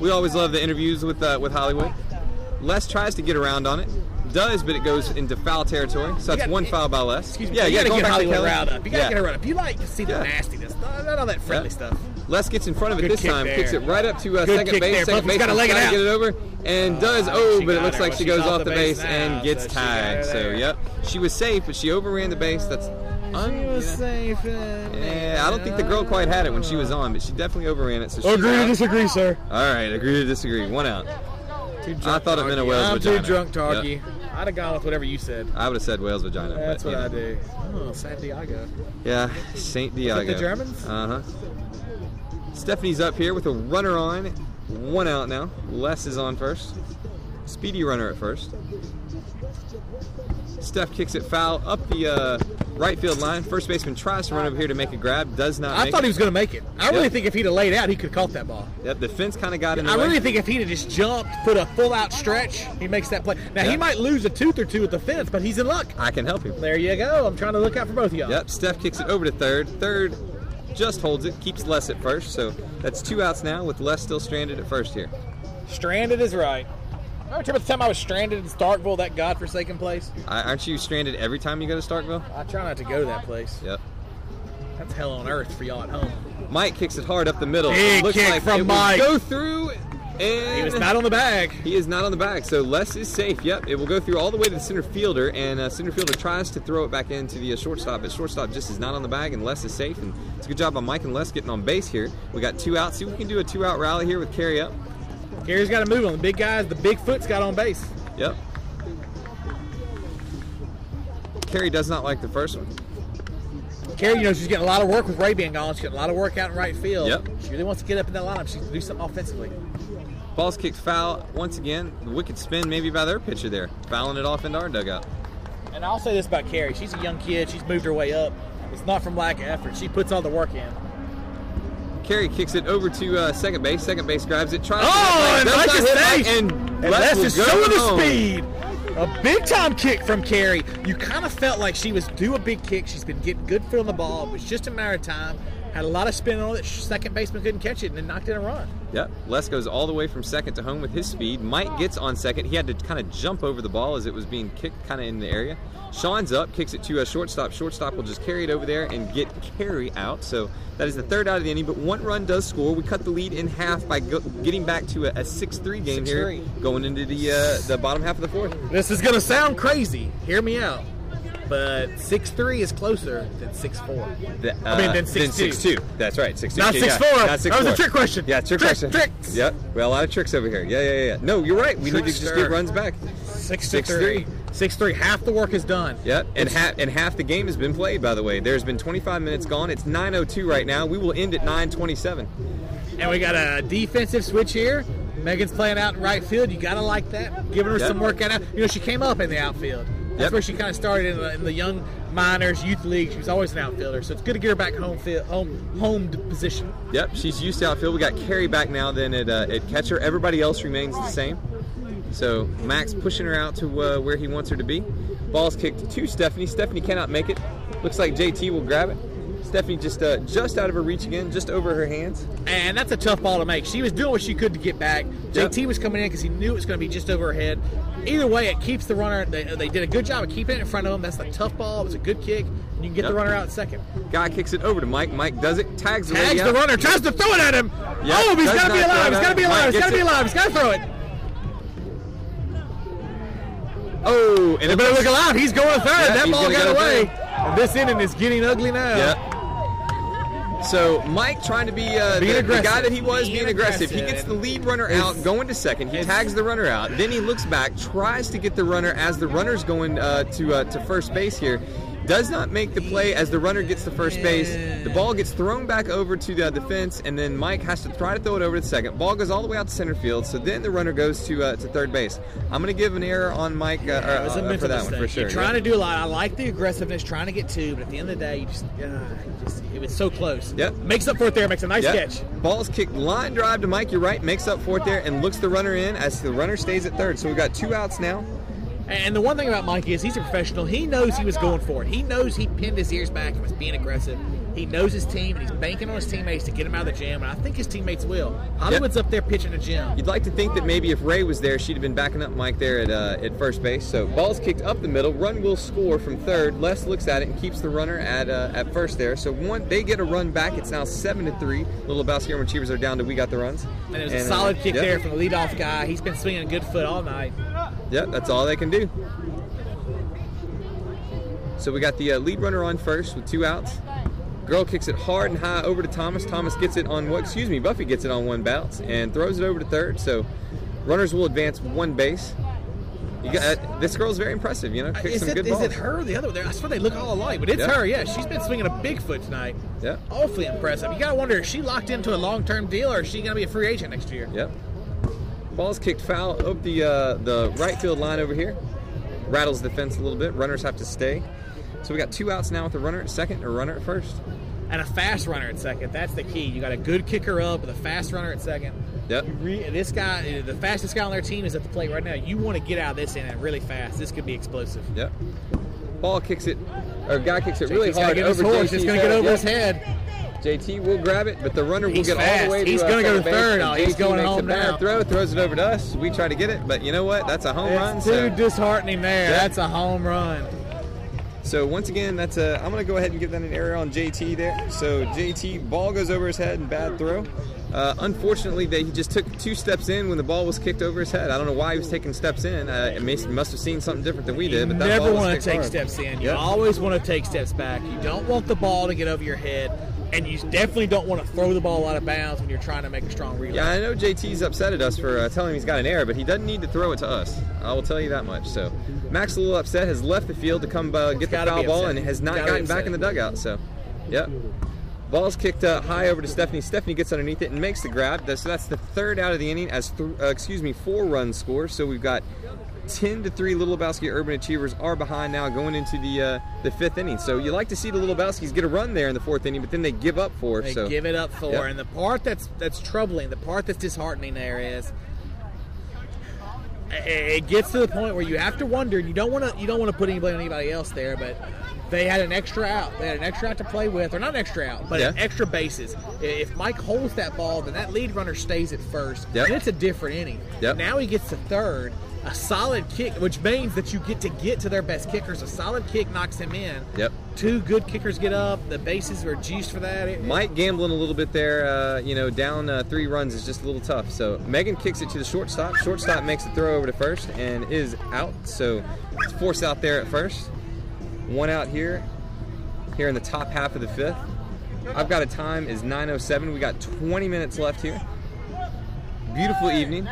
We always love the interviews with uh, with Hollywood. Les tries to get around on it, does, but it goes into foul territory. So that's gotta- one foul by Les. Excuse me. Yeah, you yeah. gotta Going get back to Hollywood Kelly. riled up. You gotta yeah. get her riled up. You like to see the Yeah. nastiness, not, not all that friendly Yeah. stuff. Les gets in front of it Good this time, there. kicks it right up to uh, second kick base. there. Second Buffy's base gotta leg it out. get it over and does. Oh, but it looks her, like but she goes off off the the base base now, and gets so she got her tagged. So yep, she was safe, but she overran the base. That's un- you know, safe. Yeah, I don't think the girl quite had it when she was on, but she definitely overran it. So she's Agree to disagree, sir. All right, agree to disagree. One out. Too I thought it meant a Tarky. whale's I'm vagina. too drunk, Tarky. Yep. I'd have gone with whatever you said. I would have said whale's vagina. That's but, what I know. do. Oh, San Diego. Yeah, Saint Diego. the Germans? Uh huh. Stephanie's up here with a runner on, one out now. Les is on first. Speedy runner at first. Steph kicks it foul up the uh, right field line. First baseman tries to run over here to make a grab, does not I thought it. he was going to make it. I really think if he'd have laid out, he could have caught that ball. Yep, the fence kind of got in the I way. really think if he'd have just jumped, put a full out stretch, he makes that play. Now, he might lose a tooth or two at the fence, but he's in luck. I can help him. There you go. I'm trying to look out for both of y'all. Yep, Steph kicks it over to third. Third just holds it, keeps Les at first. So that's two outs now with Les still stranded at first here. Stranded is right. I remember the time I was stranded in Starkville, that godforsaken place. I- Aren't you stranded every time you go to Starkville? I try not to go to that place. Yep. That's hell on earth for y'all at home. Mike kicks it hard up the middle. Big Looks kick like from it Mike. Go through, and He was not on the bag. He is not on the bag, so Les is safe. Yep, it will go through all the way to the center fielder, and uh, center fielder tries to throw it back into the uh, shortstop, but shortstop just is not on the bag, and Les is safe. And it's a good job by Mike and Les getting on base here. We got two outs. See if we can do a two-out rally here with Carrie up. Gary's got to move on. The big guys, the big foot's got on base. Yep. Carrie does not like the first one. Carrie, you know, she's getting a lot of work with Ray being gone. She's getting a lot of work out in right field. Yep. She really wants to get up in that lineup. She's to do something offensively. Ball's kicked foul once again. The wicked spin maybe by their pitcher there, fouling it off into our dugout. And I'll say this about Carrie. She's a young kid. She's moved her way up. It's not from lack of effort. She puts all the work in. Carrie kicks it over to uh, second base. Second base grabs it, tries Oh, to and does Mike not is safe. it, and, And Les is showing the speed. A big time kick from Carrie. You kind of felt like she was due a big kick. She's been getting good foot on the ball. It was just a matter of time. Had a lot of spin on it. Second baseman couldn't catch it and then knocked in a run. Yep. Les goes all the way from second to home with his speed. Mike gets on second. He had to kind of jump over the ball as it was being kicked kind of in the area. Shawn's up, kicks it to a shortstop. Shortstop will just carry it over there and get Carrie out. So that is the third out of the inning, but one run does score. We cut the lead in half by go- getting back to a, a 6-3 game here, 6-3. going into the uh, the bottom half of the fourth. This is going to sound crazy. Hear me out. But six three is closer than six four. The, I mean, uh, then 6'2". 6'2". That's right, 6'2". Not Yeah, 6'4". Not That 6'4". was a trick question. Yeah, trick, Trick- question. tricks. Yep. Well, a lot of tricks over here. Yeah, yeah, yeah. yeah. No, you're right. We need to just get runs back. Six, Six, three. three. Six three. Half the work is done. Yep, and half and half the game has been played. By the way, there's been 25 minutes gone. It's 9:02 right now. We will end at 9:27. And we got a defensive switch here. Meghan's playing out in right field. You gotta like that. Giving her Yep. some work out. You know, she came up in the outfield. That's Yep. where she kind of started in the, in the young minors youth league. She was always an outfielder, so it's good to get her back home field, home home position. Yep, she's used to outfield. We got Carrie back now. Then at uh, at catcher, everybody else remains the same. So Mac's pushing her out to uh, where he wants her to be. Ball's kicked to Stephanie. Stephanie cannot make it. Looks like JT will grab it. Stephanie just uh, just out of her reach again, just over her hands. And that's a tough ball to make. She was doing what she could to get back. Yep. JT was coming in because he knew it was going to be just over her head. Either way, it keeps the runner. They, they did a good job of keeping it in front of them. That's a tough ball. It was a good kick. And you can get Yep. the runner out second. Guy kicks it over to Mike. Mike does it. Tags the Tags the runner. Tries to throw it at him. Yep, oh, he's got to be alive. He's got to be alive. He's got to be alive. He's got to throw it. Oh, and it better look alive. He's going third. Yeah, that ball got go away. third. And this inning is getting ugly now. Yep. So Mike trying to be uh, the, the guy that he was being, Being aggressive. He gets the lead runner It's- out, going to second. He tags the runner out. Then he looks back, tries to get the runner as the runner's going uh, to uh, to first base here. Does not make the play as the runner gets to first base. The ball gets thrown back over to the, the fence, and then Mike has to try to throw it over to the second. Ball goes all the way out to center field, so then the runner goes to uh, to third base. I'm going to give an error on Mike uh, a uh, for that mistake. one for sure. You're trying yeah. to do a lot. I like the aggressiveness, trying to get two, but at the end of the day, you just, uh, just it was so close. Yep. Makes up for it there. Makes a nice Yep. catch. Ball's kicked line drive to Mike. You're right. Makes up for it there and looks the runner in as the runner stays at third. So we've got two outs now. And the one thing about Mikey is he's a professional. He knows he was going for it. He knows he pinned his ears back and was being aggressive. He knows his team and he's banking on his teammates to get him out of the gym. And I think his teammates will. Hollywood's up there pitching a gym. You'd like to think that maybe if Ray was there, she'd have been backing up Mike there at uh, at first base. So ball's kicked up the middle. Run will score from third. Les looks at it and keeps the runner at uh, at first there. So one, they get a run back. It's now seven to three. Little Lebowski and Achievers are down to we got the runs. And it was And, a uh, solid kick yep. there from the leadoff guy. He's been swinging a good foot all night. Yep, that's all they can do. So we got the uh, lead runner on first with two outs. Girl kicks it hard and high over to Thomas. Thomas gets it on what? Excuse me, Buffy gets it on one bounce and throws it over to third. So runners will advance one base. You got uh, this girl's very impressive. You know, kicks Is some it, good is balls. it her or the other? One there. I swear they look all alike, but it's Yeah. her. Yeah, she's been swinging a big foot tonight. Yeah. Awfully impressive. You gotta wonder is she locked into a long-term deal or is she gonna be a free agent next year? Yep. Ball's kicked foul up the uh, the right field line over here. Rattles the fence a little bit. Runners have to stay. So we got two outs now with a runner at second and a runner at first. And a fast runner at second. That's the key. You got a good kicker up with a fast runner at second. Yep. Re- this guy, the fastest guy on their team is at the plate right now. You want to get out of this inning really fast. This could be explosive. Yep. Ball kicks it, or guy kicks it really He's hard over horse. JT's It's gonna get over Yep. his head. JT will grab it, but the runner will He's get all fast. the way to He's uh, gonna go to third. Oh, he's JT going makes home a bad now. throw, throws it over to us. We try to get it, but you know what? That's a home run. It's So, too disheartening there. Yeah. That's a home run. So once again, that's a. I'm gonna go ahead and give that an error on JT there. So JT ball goes over his head and bad throw. Uh, unfortunately, they, he just took two steps in when the ball was kicked over his head. I don't know why he was taking steps in. Uh, it may, must have seen something different than we did. But that never want to take hard. steps in. You Yep. always want to take steps back. You don't want the ball to get over your head, and you definitely don't want to throw the ball out of bounds when you're trying to make a strong relay. Yeah, I know JT's upset at us for uh, telling him he's got an error, but he doesn't need to throw it to us. I will tell you that much. So Mac's a little upset, has left the field to come uh, get the foul ball, and has not gotten back in the dugout. So, yep. Ball's kicked uh, high over to Stephanie. Stephanie gets underneath it and makes the grab. So that's the third out of the inning as th- uh, excuse me four runs score. So we've got 10 to 3 Little Lebowski Urban Achievers are behind now going into the uh, the fifth inning. So you like to see the Little Lebowskis get a run there in the fourth inning, but then they give up four. They so give it up for, Yep. and the part that's that's troubling, the part that's disheartening there is it- gets to the point where you have to wonder. You don't want to you don't want to put any blame on anybody else there, but they had an extra out. They had an extra out to play with, or not an extra out, but an extra bases. If Mike holds that ball, then that lead runner stays at first, Yep. and it's a different inning. Yep. Now he gets to third. A solid kick, which means that you get to get to their best kickers. A solid kick knocks him in. Yep. Two good kickers get up. The bases are juiced for that. It- Mike gambling a little bit there. Uh, you know, down uh, three runs is just a little tough. So Meghan kicks it to the shortstop. Shortstop makes the throw over to first and is out. So it's force out there at first. One out here, here in the top half of the fifth. I've got a time is 9:07. We got 20 minutes left here. Beautiful evening.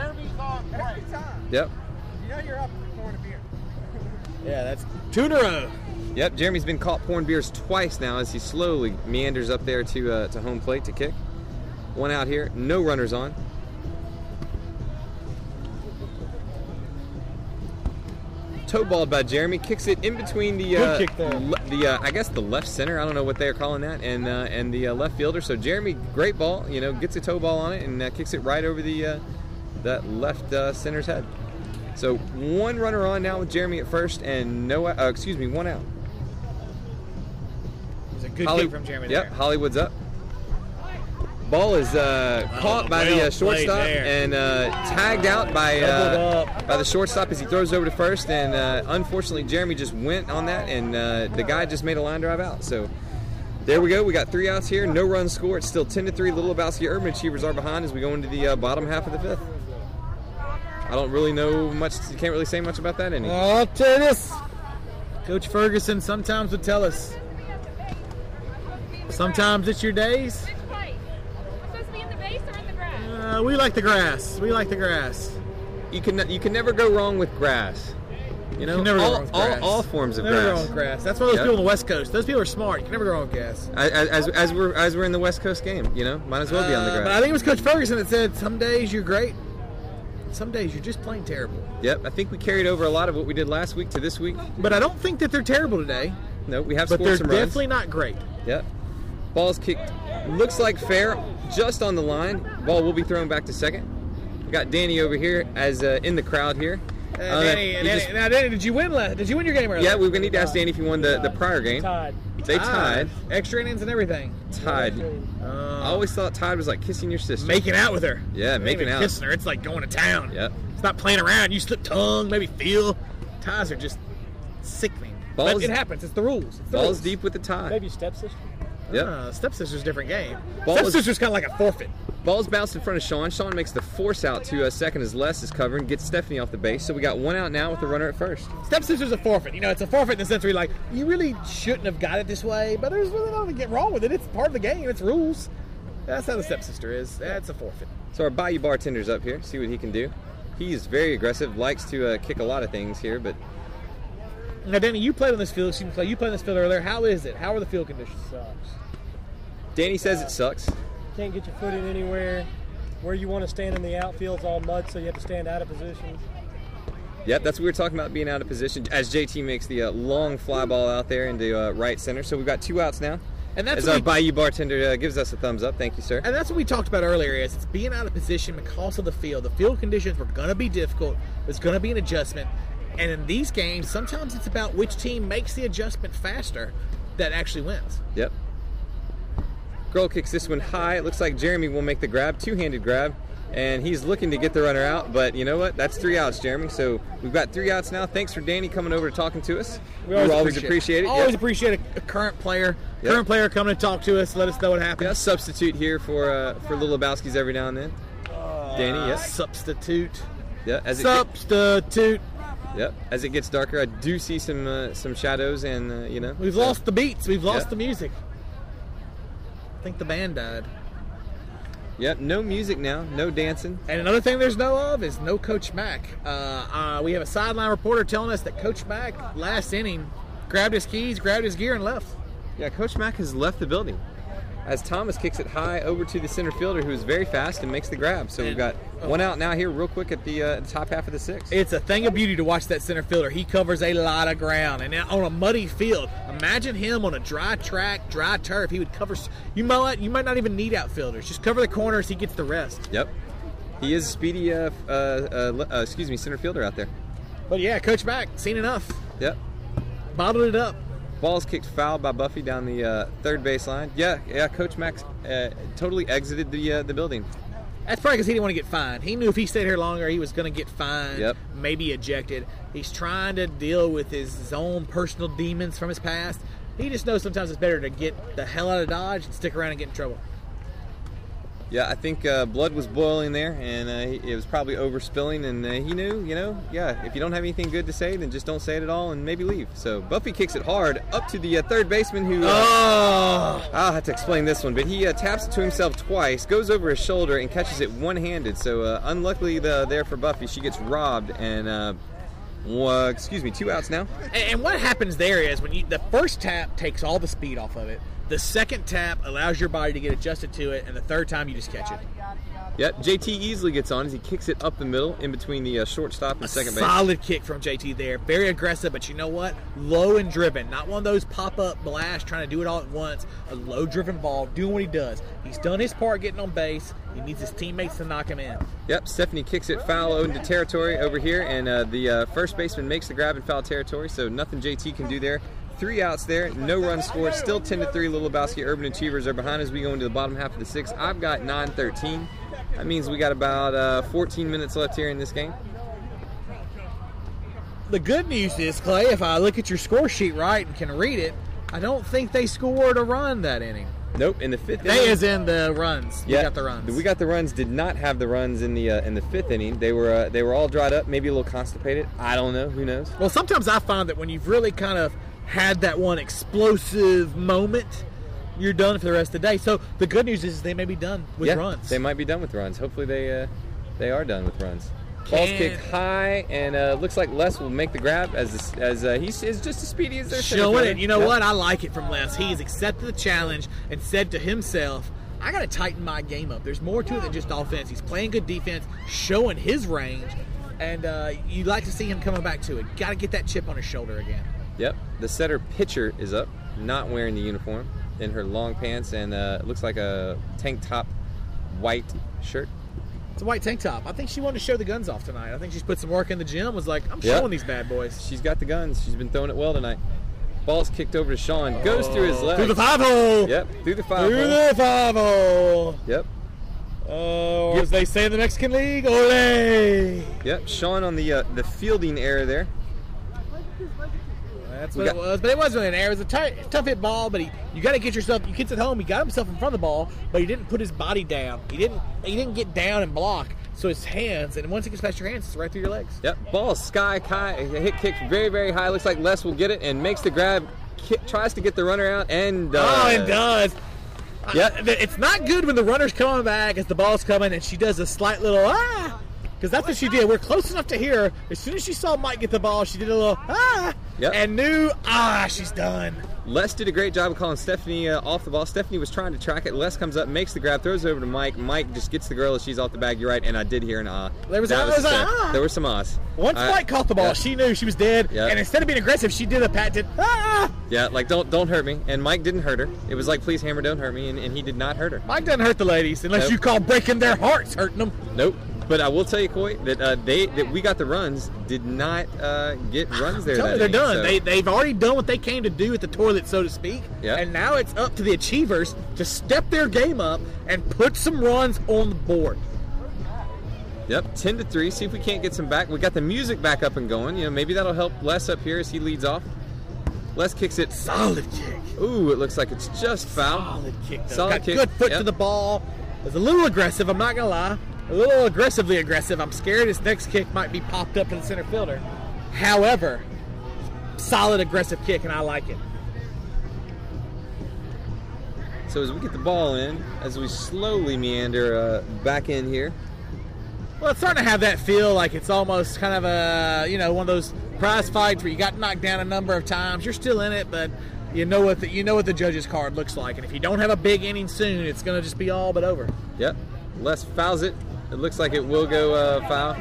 Yep. Yeah, that's two in a row. Yep, Jeremy's been caught pouring beers twice now as he slowly meanders up there to uh, to home plate to kick. One out here, no runners on. Toe balled by Jeremy, kicks it in between the uh, Good kick there. le- the uh, I guess the left center. I don't know what they're calling that, and uh, and the uh, left fielder. So Jeremy, great ball, you know, gets a toe ball on it and uh, kicks it right over the uh, that left uh, center's head. So one runner on now with Jeremy at first, and no, uh, excuse me, one out. It was a good Holly- kick from Jeremy Yep, there. Hollywood's up. Ball is uh, caught by the uh, shortstop and uh, tagged out by uh, by the shortstop as he throws over to first. And uh, unfortunately, Jeremy just went on that, and uh, the guy just made a line drive out. So there we go. We got three outs here, no run score. It's still 10 to three. Little Lebowski Urban Achievers are behind as we go into the uh, bottom half of the fifth. I don't really know much. You can't really say much about that inning. I'll tell you this. Coach Ferguson sometimes would tell us. Sometimes it's your days. Which place? I'm supposed to be in the base or in the grass? Uh, we like the grass. We like the grass. You can you can never go wrong with grass. You know, can never go all, wrong with all, grass. all forms of never go grass. wrong with grass. That's why those Yep. people on the West Coast. Those people are smart. You can never go wrong with gas. As, as, as we're as we're in the West Coast game, you know, might as well be on the Uh, grass. But I think it was Coach Ferguson that said, "Some days you're great, some days you're just plain terrible." Yep, I think we carried over a lot of what we did last week to this week. But I don't think that they're terrible today. No, we have But scored they're definitely not great. Yep. Ball's kicked. Looks like fair, just on the line. Ball will be thrown back to second. We got Danny over here as uh, in the crowd here. Uh, Uh, Danny, he Danny, just- now, Danny, did you win? la- Did you win your game earlier? yeah, we need to ask Danny if he won the, the prior game. Tied. They tied. tied. Extra innings and everything. Tied. Uh, I always thought tied was like kissing your sister. making out with her. Yeah, It making out. Kissing her. It's like going to town. Yep. It's not playing around. You slip tongue, maybe feel. Ties are just sickening. Balls- but it happens. It's the rules. It's the Ball's rules. deep with the tie. Maybe stepsister. Yep. Uh, stepsister's different game. Ball is- stepsister's kind of like a forfeit. Ball's bounced in front of Shawn. Shawn makes the force out to a second as Les is covering, gets Stephanie off the base. So we got one out now with the runner at first. Stepsister's a forfeit. You know, it's a forfeit in the sense where you're like, you really shouldn't have got it this way, but there's really nothing to get wrong with it. It's part of the game. It's rules. That's how the stepsister is. That's a forfeit. So our Bayou bartender's up here. See what he can do. He's very aggressive. Likes to uh, kick a lot of things here, but Now, Danny, you played on this field. You play. You played on this field earlier. How is it? How are the field conditions? Sucks. Danny says it sucks. Can't get your foot in anywhere. Where you want to stand in the outfield's all mud, so you have to stand out of position. Yep, that's what we were talking about being out of position as JT makes the uh, long fly ball out there into uh, right center. So we've got two outs now. And that's as our we- Bayou bartender uh, gives us a thumbs up. Thank you, sir. And that's what we talked about earlier. Is it's being out of position because of the field. The field conditions were going to be difficult. It's going to be an adjustment. And in these games, sometimes it's about which team makes the adjustment faster that actually wins. Yep. Girl kicks this one high. It looks like Jeremy will make the grab, two-handed grab, and he's looking to get the runner out. But you know what? That's three outs, Jeremy. So we've got three outs now. Thanks for Danny coming over to talking to us. We always, appreciate, it. Always Yep. appreciate a, a current player. Yep. Current player coming to talk to us, let us know what happened. Yeah, substitute here for uh, for Little Lebowski's every now and then. Danny, Uh, yeah, Substitute. yeah. As it Substitute. Yep, as it gets darker, I do see some uh, some shadows, and uh, you know We've so- lost the beats. We've lost Yeah. the music. I think the band died. Yep, no music now, no dancing. And another thing there's no of is no Coach Mac. Uh, uh, we have a sideline reporter telling us that Coach Mac last inning grabbed his keys, grabbed his gear, and left. Yeah, Coach Mac has left the building. As Thomas kicks it high over to the center fielder, who is very fast and makes the grab. So we've got one out now here, real quick at the uh, top half of the sixth. It's a thing of beauty to watch that center fielder. He covers a lot of ground, and now on a muddy field, imagine him on a dry track, dry turf. He would cover. You might you might not even need outfielders. Just cover the corners. He gets the rest. Yep, he is a speedy. Uh, uh, uh, uh, excuse me, center fielder out there. But yeah, Coach Mac seen enough. Yep. Bottled it up. Ball's kicked foul by Buffy down the uh, third baseline. Yeah, yeah. Coach Mac's uh, totally exited the uh, the building. That's probably because he didn't want to get fined. He knew if he stayed here longer, he was going to get fined, Yep. maybe ejected. He's trying to deal with his, his own personal demons from his past. He just knows sometimes it's better to get the hell out of Dodge and stick around and get in trouble. Yeah, I think uh, blood was boiling there, and uh, it was probably overspilling. And uh, he knew, you know, yeah, if you don't have anything good to say, then just don't say it at all, and maybe leave. So Buffy kicks it hard up to the uh, third baseman, who. Uh, Oh! I'll have to explain this one, but he uh, taps it to himself twice, goes over his shoulder, and catches it one-handed. So uh, unluckily the, there for Buffy, she gets robbed, and uh, well, excuse me, two outs now. And, and what happens there is when you the first tap takes all the speed off of it, the second tap allows your body to get adjusted to it, and the third time you just catch it. Yep, JT easily gets on as he kicks it up the middle in between the uh, shortstop and second base. Solid kick from JT there. Very aggressive, but you know what? Low and driven. Not one of those pop up blasts trying to do it all at once. A low driven ball, doing what he does. He's done his part getting on base. He needs his teammates to knock him in. Yep, Stephanie kicks it foul into territory over here, and uh, the uh, first baseman makes the grab in foul territory, so nothing JT can do there. Three outs there, no run scored, still 10 to 3. Little Lebowski Urban Achievers are behind as we go into the bottom half of the sixth. I've got 9 13. That means we got about uh, 14 minutes left here in this game. The good news is, Clay, if I look at your score sheet right and can read it, I don't think they scored a run that inning. Nope, in the fifth They inning- is in the runs. We got the runs. We got the runs. Did not have the runs in the uh, in the fifth inning. They were uh, they were all dried up, maybe a little constipated. I don't know. Who knows? Well, sometimes I find that when you've really kind of had that one explosive moment, you're done for the rest of the day. So the good news is they may be done with yeah, runs. they might be done with runs. Hopefully they uh, they are done with runs. Ball's kicked high, and uh, looks like Les will make the grab as as uh, he's is just as speedy as center showing it. You know Yep. what? I like it from Les. He has accepted the challenge and said to himself, I got to tighten my game up. There's more to it than just offense. He's playing good defense, showing his range, and uh, you like to see him coming back to it. Got to get that chip on his shoulder again. Yep. The setter pitcher is up, not wearing the uniform, in her long pants and uh, it looks like a tank top, white shirt. It's a white tank top. I think she wanted to show the guns off tonight. I think she's put some work in the gym. Was like, I'm Yeah. showing these bad boys. She's got the guns. She's been throwing it well tonight. Ball's kicked over to Shawn. Goes through his legs. Through the five hole. Yep. Through the five. Through hole. the five hole. Yep. Oh, Yep. as they say in the Mexican League, ole. Yep. Shawn on the uh, the fielding error there. That's what got- it was. But it wasn't an error. It was a tight, tough hit ball, but he, you got to get yourself. You kids at home. He got himself in front of the ball, but he didn't put his body down. He didn't. He didn't get down and block. So his hands, and once it gets past your hands, it's right through your legs. Yep. Ball sky high. Hit kicked very very high. Looks like Les will get it and makes the grab. Ki- tries to get the runner out and uh, Oh, it does. Yep. Uh, it's not good when the runner's coming back as the ball's coming, and she does a slight little ah, because that's what she did. We're close enough to hear. As soon as she saw Mike get the ball, she did a little ah, Yep. and knew ah, she's done. Les did a great job of calling Stephanie uh, off the ball. Stephanie was trying to track it. Les comes up, makes the grab, throws it over to Mike. Mike just gets the girl as she's off the bag. You're right, and I did hear an ah. There was that a- was there was a ah. There was some ahs. Once Uh, Mike caught the ball, yeah. she knew she was dead, Yeah. and instead of being aggressive, she did a pat did ah. Yeah, like don't don't hurt me. And Mike didn't hurt her. It was like please hammer, don't hurt me, and, and he did not hurt her. Mike doesn't hurt the ladies unless Nope. you call breaking their hearts hurting them. Nope. But I will tell you, Coy, that uh, they that we got the runs did not uh, get runs there. That they're done. so- They they've already done what they came to do at the toilet, so to speak. Yeah. And now it's up to the achievers to step their game up and put some runs on the board. Yep, ten to three. See if we can't get some back. We got the music back up and going. You know, maybe that'll help Les up here as he leads off. Les kicks it. Solid kick. Ooh, it looks like it's just foul. Solid kick. Though. Solid Got kick. good foot Yep. to the ball. Was a little aggressive. I'm not gonna lie. A little aggressively aggressive. I'm scared his next kick might be popped up to the center fielder. However, solid aggressive kick, and I like it. So as we get the ball in, as we slowly meander uh, back in here, Well, it's starting to have that feel like it's almost kind of a you know one of those prize fights where you got knocked down a number of times. You're still in it, but you know what the, you know what the judge's card looks like, and if you don't have a big inning soon, it's going to just be all but over. yep, Les fouls it. It looks like it will go uh, foul.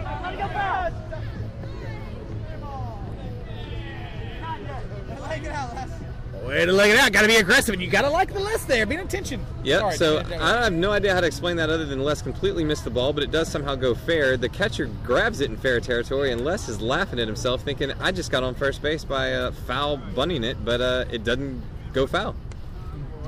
Way to lay it out. Got to be aggressive, and you got to like the Les there. Be in attention. Yep. Sorry, so I have no idea how to explain that other than Les completely missed the ball, but it does somehow go fair. The catcher grabs it in fair territory, and Les is laughing at himself, thinking, "I just got on first base by uh, foul bunting it, but uh, it doesn't go foul."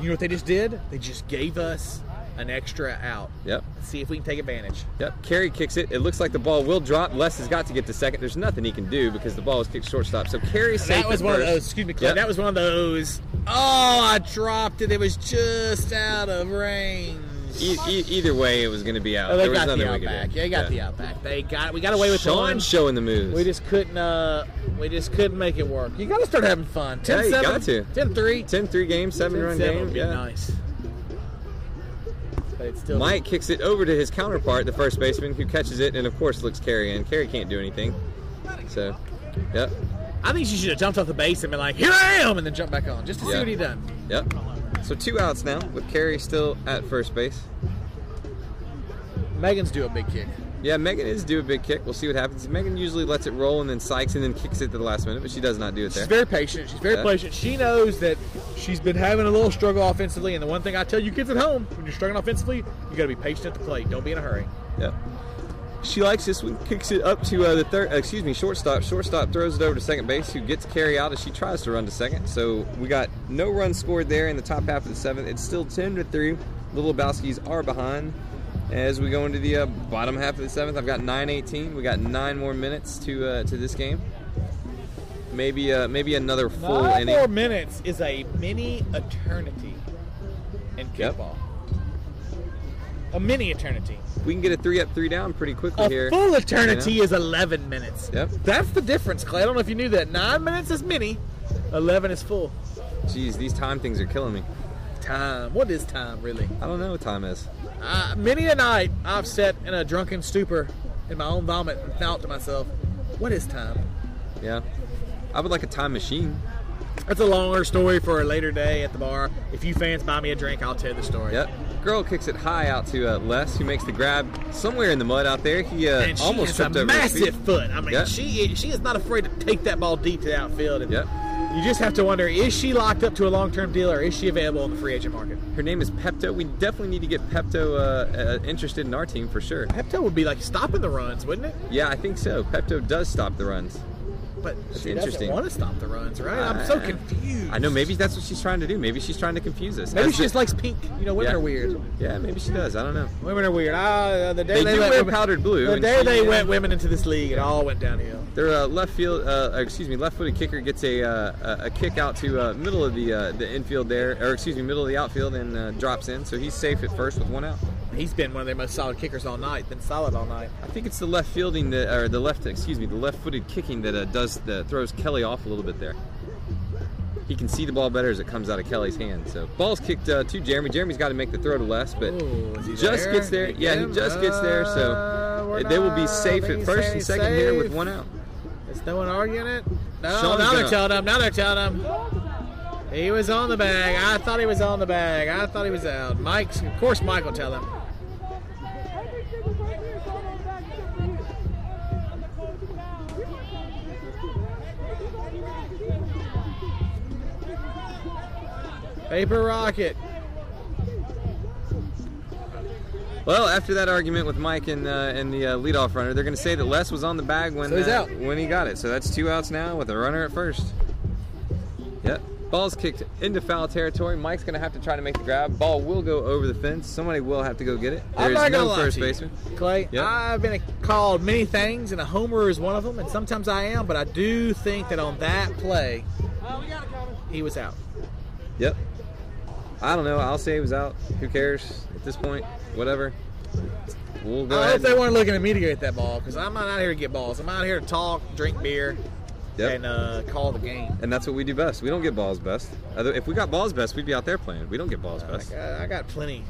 you know what they just did? They just gave us an extra out. Yep. See if we can take advantage. Yep. Carrie kicks it. It looks like the ball will drop. Les has got to get to second. There's nothing he can do because the ball is kicked shortstop. So Carrie's safe That was one of those. Excuse me, Clay. Yep. That was one of those. Oh, I dropped it. It was just out of range. E- e- either way, it was going to be out. Oh, they there was got nothing the we out could Yeah, they got the outback. They got. We got away with the Shawn one. showing the moves. We just couldn't. Uh, we just couldn't make it work. You got to start having fun. 10 Yeah, you 7, got to. 10 3. 10-3 game, seven-run 7 game. would be Yeah. nice. But it's still. Mike kicks it over to his counterpart, the first baseman, who catches it and, of course, looks Carrie in. Carrie can't do anything. So, yep, I think she should have jumped off the base and been like, "Here I am," and then jump back on just to see what he done. yep. So two outs now with Carrie still at first base. Meghan's do a big kick. Yeah, Meghan is due a big kick. We'll see what happens. Meghan usually lets it roll and then psychs and then kicks it to the last minute, but she does not do it there. She's very patient. She's very Yeah. patient. She knows that she's been having a little struggle offensively, and the one thing I tell you kids at home, when you're struggling offensively, you got to be patient at the plate. Don't be in a hurry. Yep. She likes this one, kicks it up to uh, the third. Uh, excuse me, shortstop. Shortstop throws it over to second base, who gets Carrie out as she tries to run to second. So we got no runs scored there in the top half of the seventh. It's still ten to three. The Lebowskis are behind. As we go into the uh, bottom half of the seventh, I've got nine eighteen. We got nine more minutes to uh, to this game. Maybe uh, maybe another full Nine inning. more minutes is a mini eternity in Yep. kickball. A mini eternity. We can get a three up, three down pretty quickly A here. full eternity You know? is 11 minutes. Yep. That's the difference, Clay. I don't know if you knew that. Nine minutes is mini, 11 is full. Jeez, these time things are killing me. Time. What is time, really? I don't know what time is. Uh, many a night I've sat in a drunken stupor in my own vomit and thought to myself, what is time? Yeah. I would like a time machine. That's a longer story for a later day at the bar. If you fans buy me a drink, I'll tell the story. Yep. Girl kicks it high out to uh, Les, who makes the grab somewhere in the mud out there. He uh, almost has tripped a over massive foot. I mean, Yep. she she is not afraid to take that ball deep to the outfield. And Yep. You just have to wonder: is she locked up to a long-term deal, or is she available in the free agent market? Her name is Pepto. We definitely need to get Pepto uh, uh, interested in our team for sure. Pepto would be like stopping the runs, wouldn't it? Yeah, I think so. Pepto does stop the runs. But That's she interesting. doesn't want to stop the runs, right? I'm so Uh, confused. I know. Maybe that's what she's trying to do. Maybe she's trying to confuse us. Maybe she just likes pink. You know, women Yeah. are weird. Yeah, maybe she does. I don't know. Women are weird. Ah, the day They they, women- powdered blue, The day she- they went women into this league, it all went downhill. Their uh, left field, uh, excuse me, left-footed kicker gets a uh, a a kick out to uh, middle of the uh, the infield there, or excuse me, middle of the outfield, and uh, drops in. So he's safe at first with one out. He's been one of their most solid kickers all night. Been solid all night. I think it's the left fielding that, or the left, excuse me, the left-footed kicking that uh, does the throws Kelly off a little bit there. He can see the ball better as it comes out of Kelly's hand. So ball's kicked uh, to Jeremy. Jeremy's got to make the throw to Les, but Ooh, he just there? gets there. Did Yeah, he just gets there. Uh, So we're they will be safe at first and second here with one out. Is no one arguing it? No, Shawn's now they're telling him. Now they're telling him. He was on the bag. I thought he was on the bag. I thought he was out. Mike's, of course, Mike will tell him. Paper Rocket. Well, after that argument with Mike and uh, and the uh, leadoff runner, they're going to say that Les was on the bag when So uh, when he got it. So that's two outs now with a runner at first. Yep. Ball's kicked into foul territory. Mike's going to have to try to make the grab. Ball will go over the fence. Somebody will have to go get it. I'm There's not gonna no lie first baseman. Clay. Yep. I've been called many things, and a homer is one of them. And sometimes I am, but I do think that on that play, he was out. I don't know. I'll say he was out. Who cares at this point? Whatever. We'll go I ahead. hope they weren't looking to get that ball because I'm not out here to get balls. I'm out here to talk, drink beer, Yep. and uh, call the game. and that's what we do best. We don't get balls best. Other- If we got balls best, we'd be out there playing. We don't get balls I best. got, I got plenty.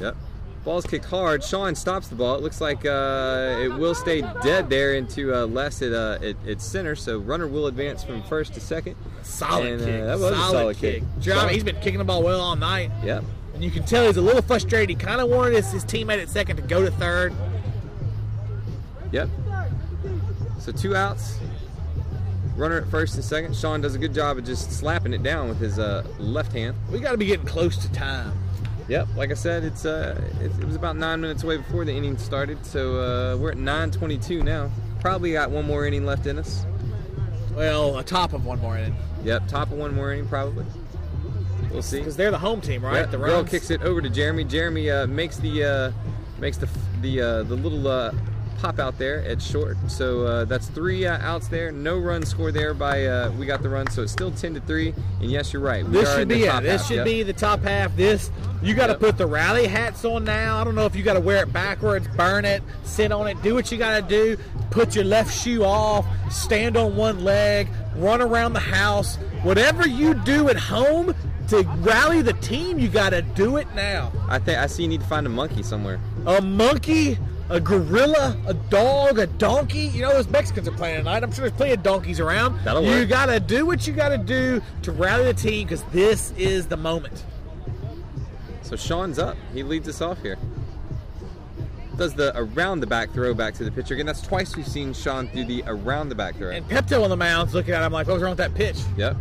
Yep. Ball's kicked hard. Shawn stops the ball. It looks like uh, it will stay dead there into uh, Les at, uh, at, at center. So runner will advance from first to second. Solid And, uh, kick. that was a solid, solid kick. kick. He's been kicking the ball well all night, Yep. and you can tell he's a little frustrated. He kind of wanted his, his teammate at second to go to third. Yep. So two outs. Runner at first and second. Shawn does a good job of just slapping it down with his uh, left hand. We got to be getting close to time. Yep. Like I said, it's uh, it, it was about nine minutes away before the inning started. So uh, we're at 9:22 now. Probably got one more inning left in us. Well, a top of one more inning Yep. Top of one more inning probably. We'll see. because they're the home team, right? Yeah, the girl kicks it over to Jeremy. Jeremy uh, makes the uh, makes the the uh, the little uh, pop out there at short. So uh, that's three uh, outs there. No run score there by uh, we got the run. So it's still ten to three. And yes, you're right. We This should be it. This half, should yep. be the top half. This you got to Yep. put the rally hats on now. I don't know if you got to wear it backwards, burn it, sit on it, do what you got to do. Put your left shoe off, stand on one leg, run around the house. Whatever you do at home to rally the team, you got to do it now. I think I see you need to find a monkey somewhere. A monkey, a gorilla, a dog, a donkey. You know those Mexicans are playing tonight. I'm sure there's plenty of donkeys around. That'll you work. got to do what you got to do to rally the team because this is the moment. So Shawn's up. He leads us off here. Does the around the back throw back to the pitcher again? That's twice we've seen Shawn do the around the back throw. And Pepto on the mound's looking at him like, what was wrong with that pitch? Yep.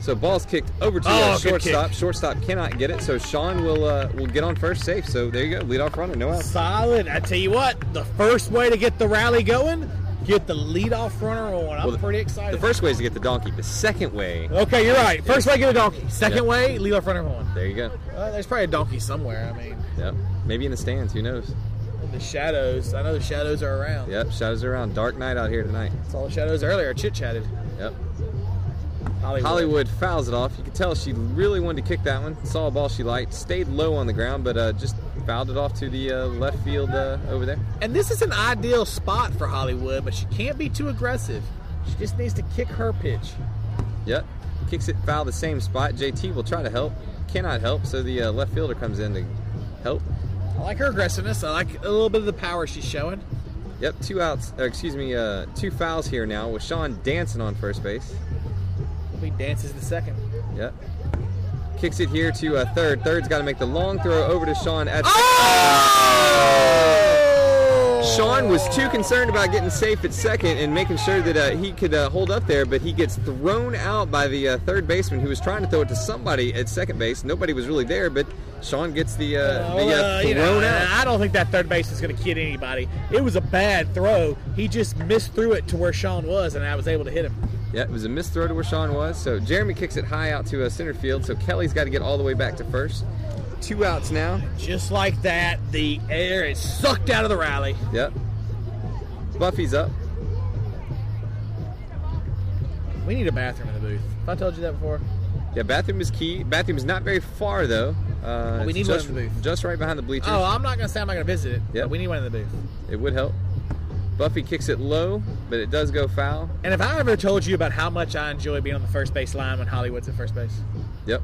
So ball's kicked over to Oh, shortstop. Shortstop cannot get it, so Shawn will uh, will get on first safe. So there you go, lead off runner, no outs. Solid. I tell you what, the first way to get the rally going, get the leadoff runner on. I'm Well, the- pretty excited. The first way is to get the donkey. The second way, okay, you're right. First way, get a donkey. Second Yeah. way, leadoff runner on. there you go. Uh, there's probably a donkey somewhere. I mean, Yep. Maybe in the stands. Who knows? in the shadows. I know the shadows are around. Yep. Shadows are around. Dark night out here tonight. Saw the shadows earlier. Chit chatted. Yep. Hollywood. Hollywood fouls it off. You could tell she really wanted to kick that one. Saw a ball she liked. Stayed low on the ground, but uh, just fouled it off to the uh, left field uh, over there. And this is an ideal spot for Hollywood, but she can't be too aggressive. She just needs to kick her pitch. Yep. Kicks it foul the same spot. JT will try to help. Cannot help, so the uh, left fielder comes in to help. I like her aggressiveness. I like a little bit of the power she's showing. Yep, two outs. Excuse me, uh, two fouls here now with Shawn dancing on first base. He dances the second. Yep. Kicks it here to uh, third. Third's got to make the long throw over to Shawn at. Oh! Shawn was too concerned about getting safe at second and making sure that uh, he could uh, hold up there, but he gets thrown out by the uh, third baseman who was trying to throw it to somebody at second base. Nobody was really there, but Shawn gets the, uh, the uh, Well, you thrown know, out. I don't think that third base is going to kid anybody. It was a bad throw. He just missed through it to where Shawn was, and I was able to hit him. Yeah, it was a missed throw to where Shawn was. So Jeremy kicks it high out to uh, center field. So Kelly's got to get all the way back to first. Two outs now. Just like that, the air is sucked out of the rally. Yep. Buffy's up. We need a bathroom in the booth. If I told you that before. Yeah, bathroom is key. Bathroom is not very far though. Uh, We it's need one just, in the booth. Just right behind the bleachers. Oh, I'm not going to say I'm not going to visit it. But we need one in the booth. It would help. Buffy kicks it low, but it does go foul. And if I ever told you about how much I enjoy being on the first base line when Hollywood's at first base, Yep.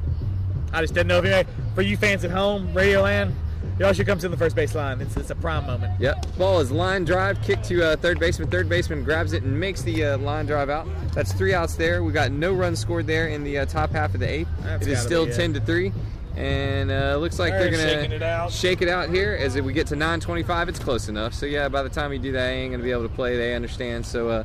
I just didn't know if you, for you fans at home, Radio Land, y'all should come to the first base line. It's, it's a prime moment. Yep. Ball is line drive, kick to uh, third baseman. Third baseman grabs it and makes the uh, line drive out. That's three outs there. We got no runs scored there in the uh, top half of the eighth. That's it is still ten to three, and uh, looks like they're They're gonna it out. shake it out here as we get to 9:25. It's close enough. So yeah, by the time you do that, I ain't gonna be able to play. They understand. So uh,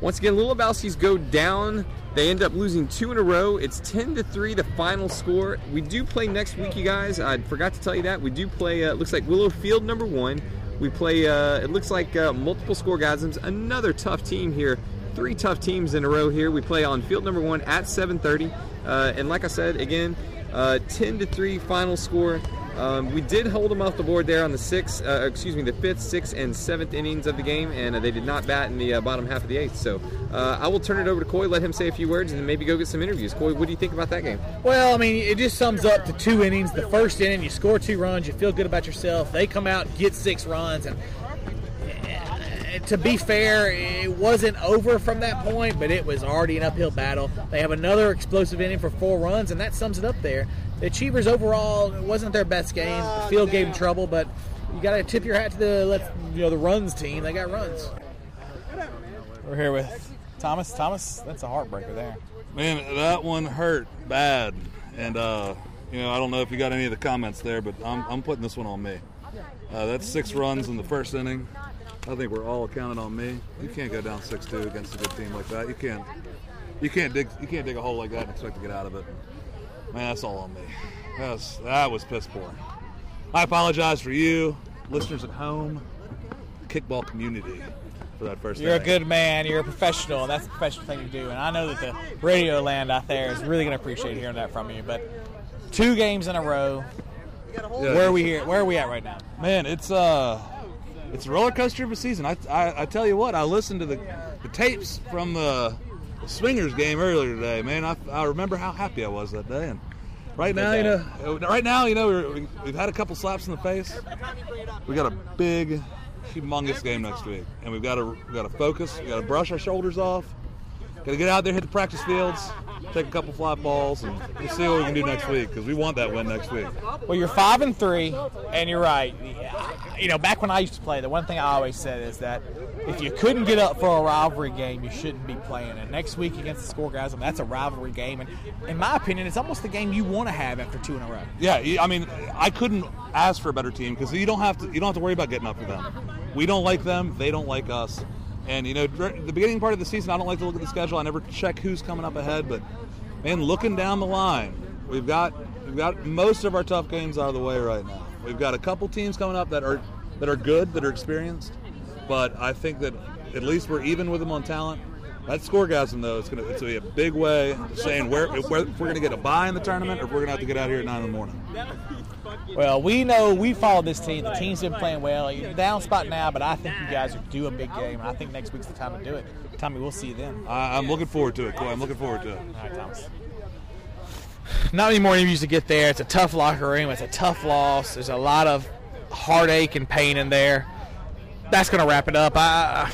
once again, Little Lebowski's go down. They end up losing two in a row. It's 10 to 3, the final score. We do play next week, you guys. I forgot to tell you that. We do play, uh, looks like Willow Field number one. We play, uh, it looks like uh, multiple scoregasms. Another tough team here. Three tough teams in a row here. We play on field number one at 7:30, uh, and like I said again, uh, 10 to three final score. Um, we did hold them off the board there on the sixth, uh, excuse me, the fifth, sixth, and seventh innings of the game, and uh, they did not bat in the uh, bottom half of the eighth. So uh, I will turn it over to Coy, let him say a few words, and then maybe go get some interviews. Coy, what do you think about that game? Well, I mean, it just sums up to two innings. The first inning, you score two runs, you feel good about yourself. They come out, get six runs, and to be fair, it wasn't over from that point, but it was already an uphill battle. They have another explosive inning for four runs, and that sums it up there. The Achievers overall wasn't their best game. The field gave them trouble, but you got to tip your hat to the you know the runs team. They got runs. We're here with Thomas. Thomas, that's a heartbreaker there. Man, that one hurt bad. And, uh, you know, I don't know if you got any of the comments there, but I'm, I'm putting this one on me. Uh, that's six runs in the first inning. I think we're all counting on me. You can't go down 6-2 against a good team like that. You can't. You can't dig. You can't dig a hole like that and expect to get out of it. Man, that's all on me. That's, that was piss poor. I apologize for you, listeners at home, kickball community, for that first. You're a good man. You're a professional, and that's the professional thing to do. And I know that the radio land out there is really going to appreciate hearing that from you. But two games in a row. Yeah. Where are we here? Where are we at right now? Man, it's uh, it's a roller coaster of a season. I, I, I tell you what, I listened to the, the tapes from the Swingers game earlier today. Man, I, I remember how happy I was that day. And right now, you know, uh, right now, you know, we're, we- we've had a couple slaps in the face. We got a big, humongous game next week, and we've got to we got to focus. We got to brush our shoulders off. Got to get out there, hit the practice fields, take a couple fly balls, and we'll see what we can do next week because we want that win next week. Well, you're five and three, and you're right. You know, back when I used to play, the one thing I always said is that if you couldn't get up for a rivalry game, you shouldn't be playing. And next week against the Score Guys, that's a rivalry game, and in my opinion, it's almost the game you want to have after two in a row. Yeah, I mean, I couldn't ask for a better team because you don't have to. You don't have to worry about getting up for them. We don't like them. They don't like us. And you know, the beginning part of the season, I don't like to look at the schedule. I never check who's coming up ahead. But man, looking down the line, we've got we've got most of our tough games out of the way right now. We've got a couple teams coming up that are that are good, that are experienced. But I think that at least we're even with them on talent. That scoregasm though, it's gonna it's gonna be a big way of saying where if we're, we're gonna get a bye in the tournament or if we're gonna have to get out here at nine in the morning. Well, we know we follow this team. The team's been playing well. You're down spot now, but I think you guys are due a big game, and I think next week's the time to do it. Tommy, we'll see you then. I, I'm looking forward to it, Coy. I'm looking forward to it. All right, Thomas. Not many more interviews to get there. It's a tough locker room. It's a tough loss. There's a lot of heartache and pain in there. That's going to wrap it up. I,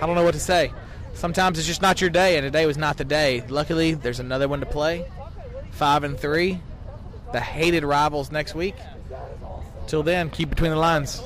I don't know what to say. Sometimes it's just not your day, and today was not the day. Luckily, there's another one to play. Five and three. The hated rivals next week. Till then, keep between the lines.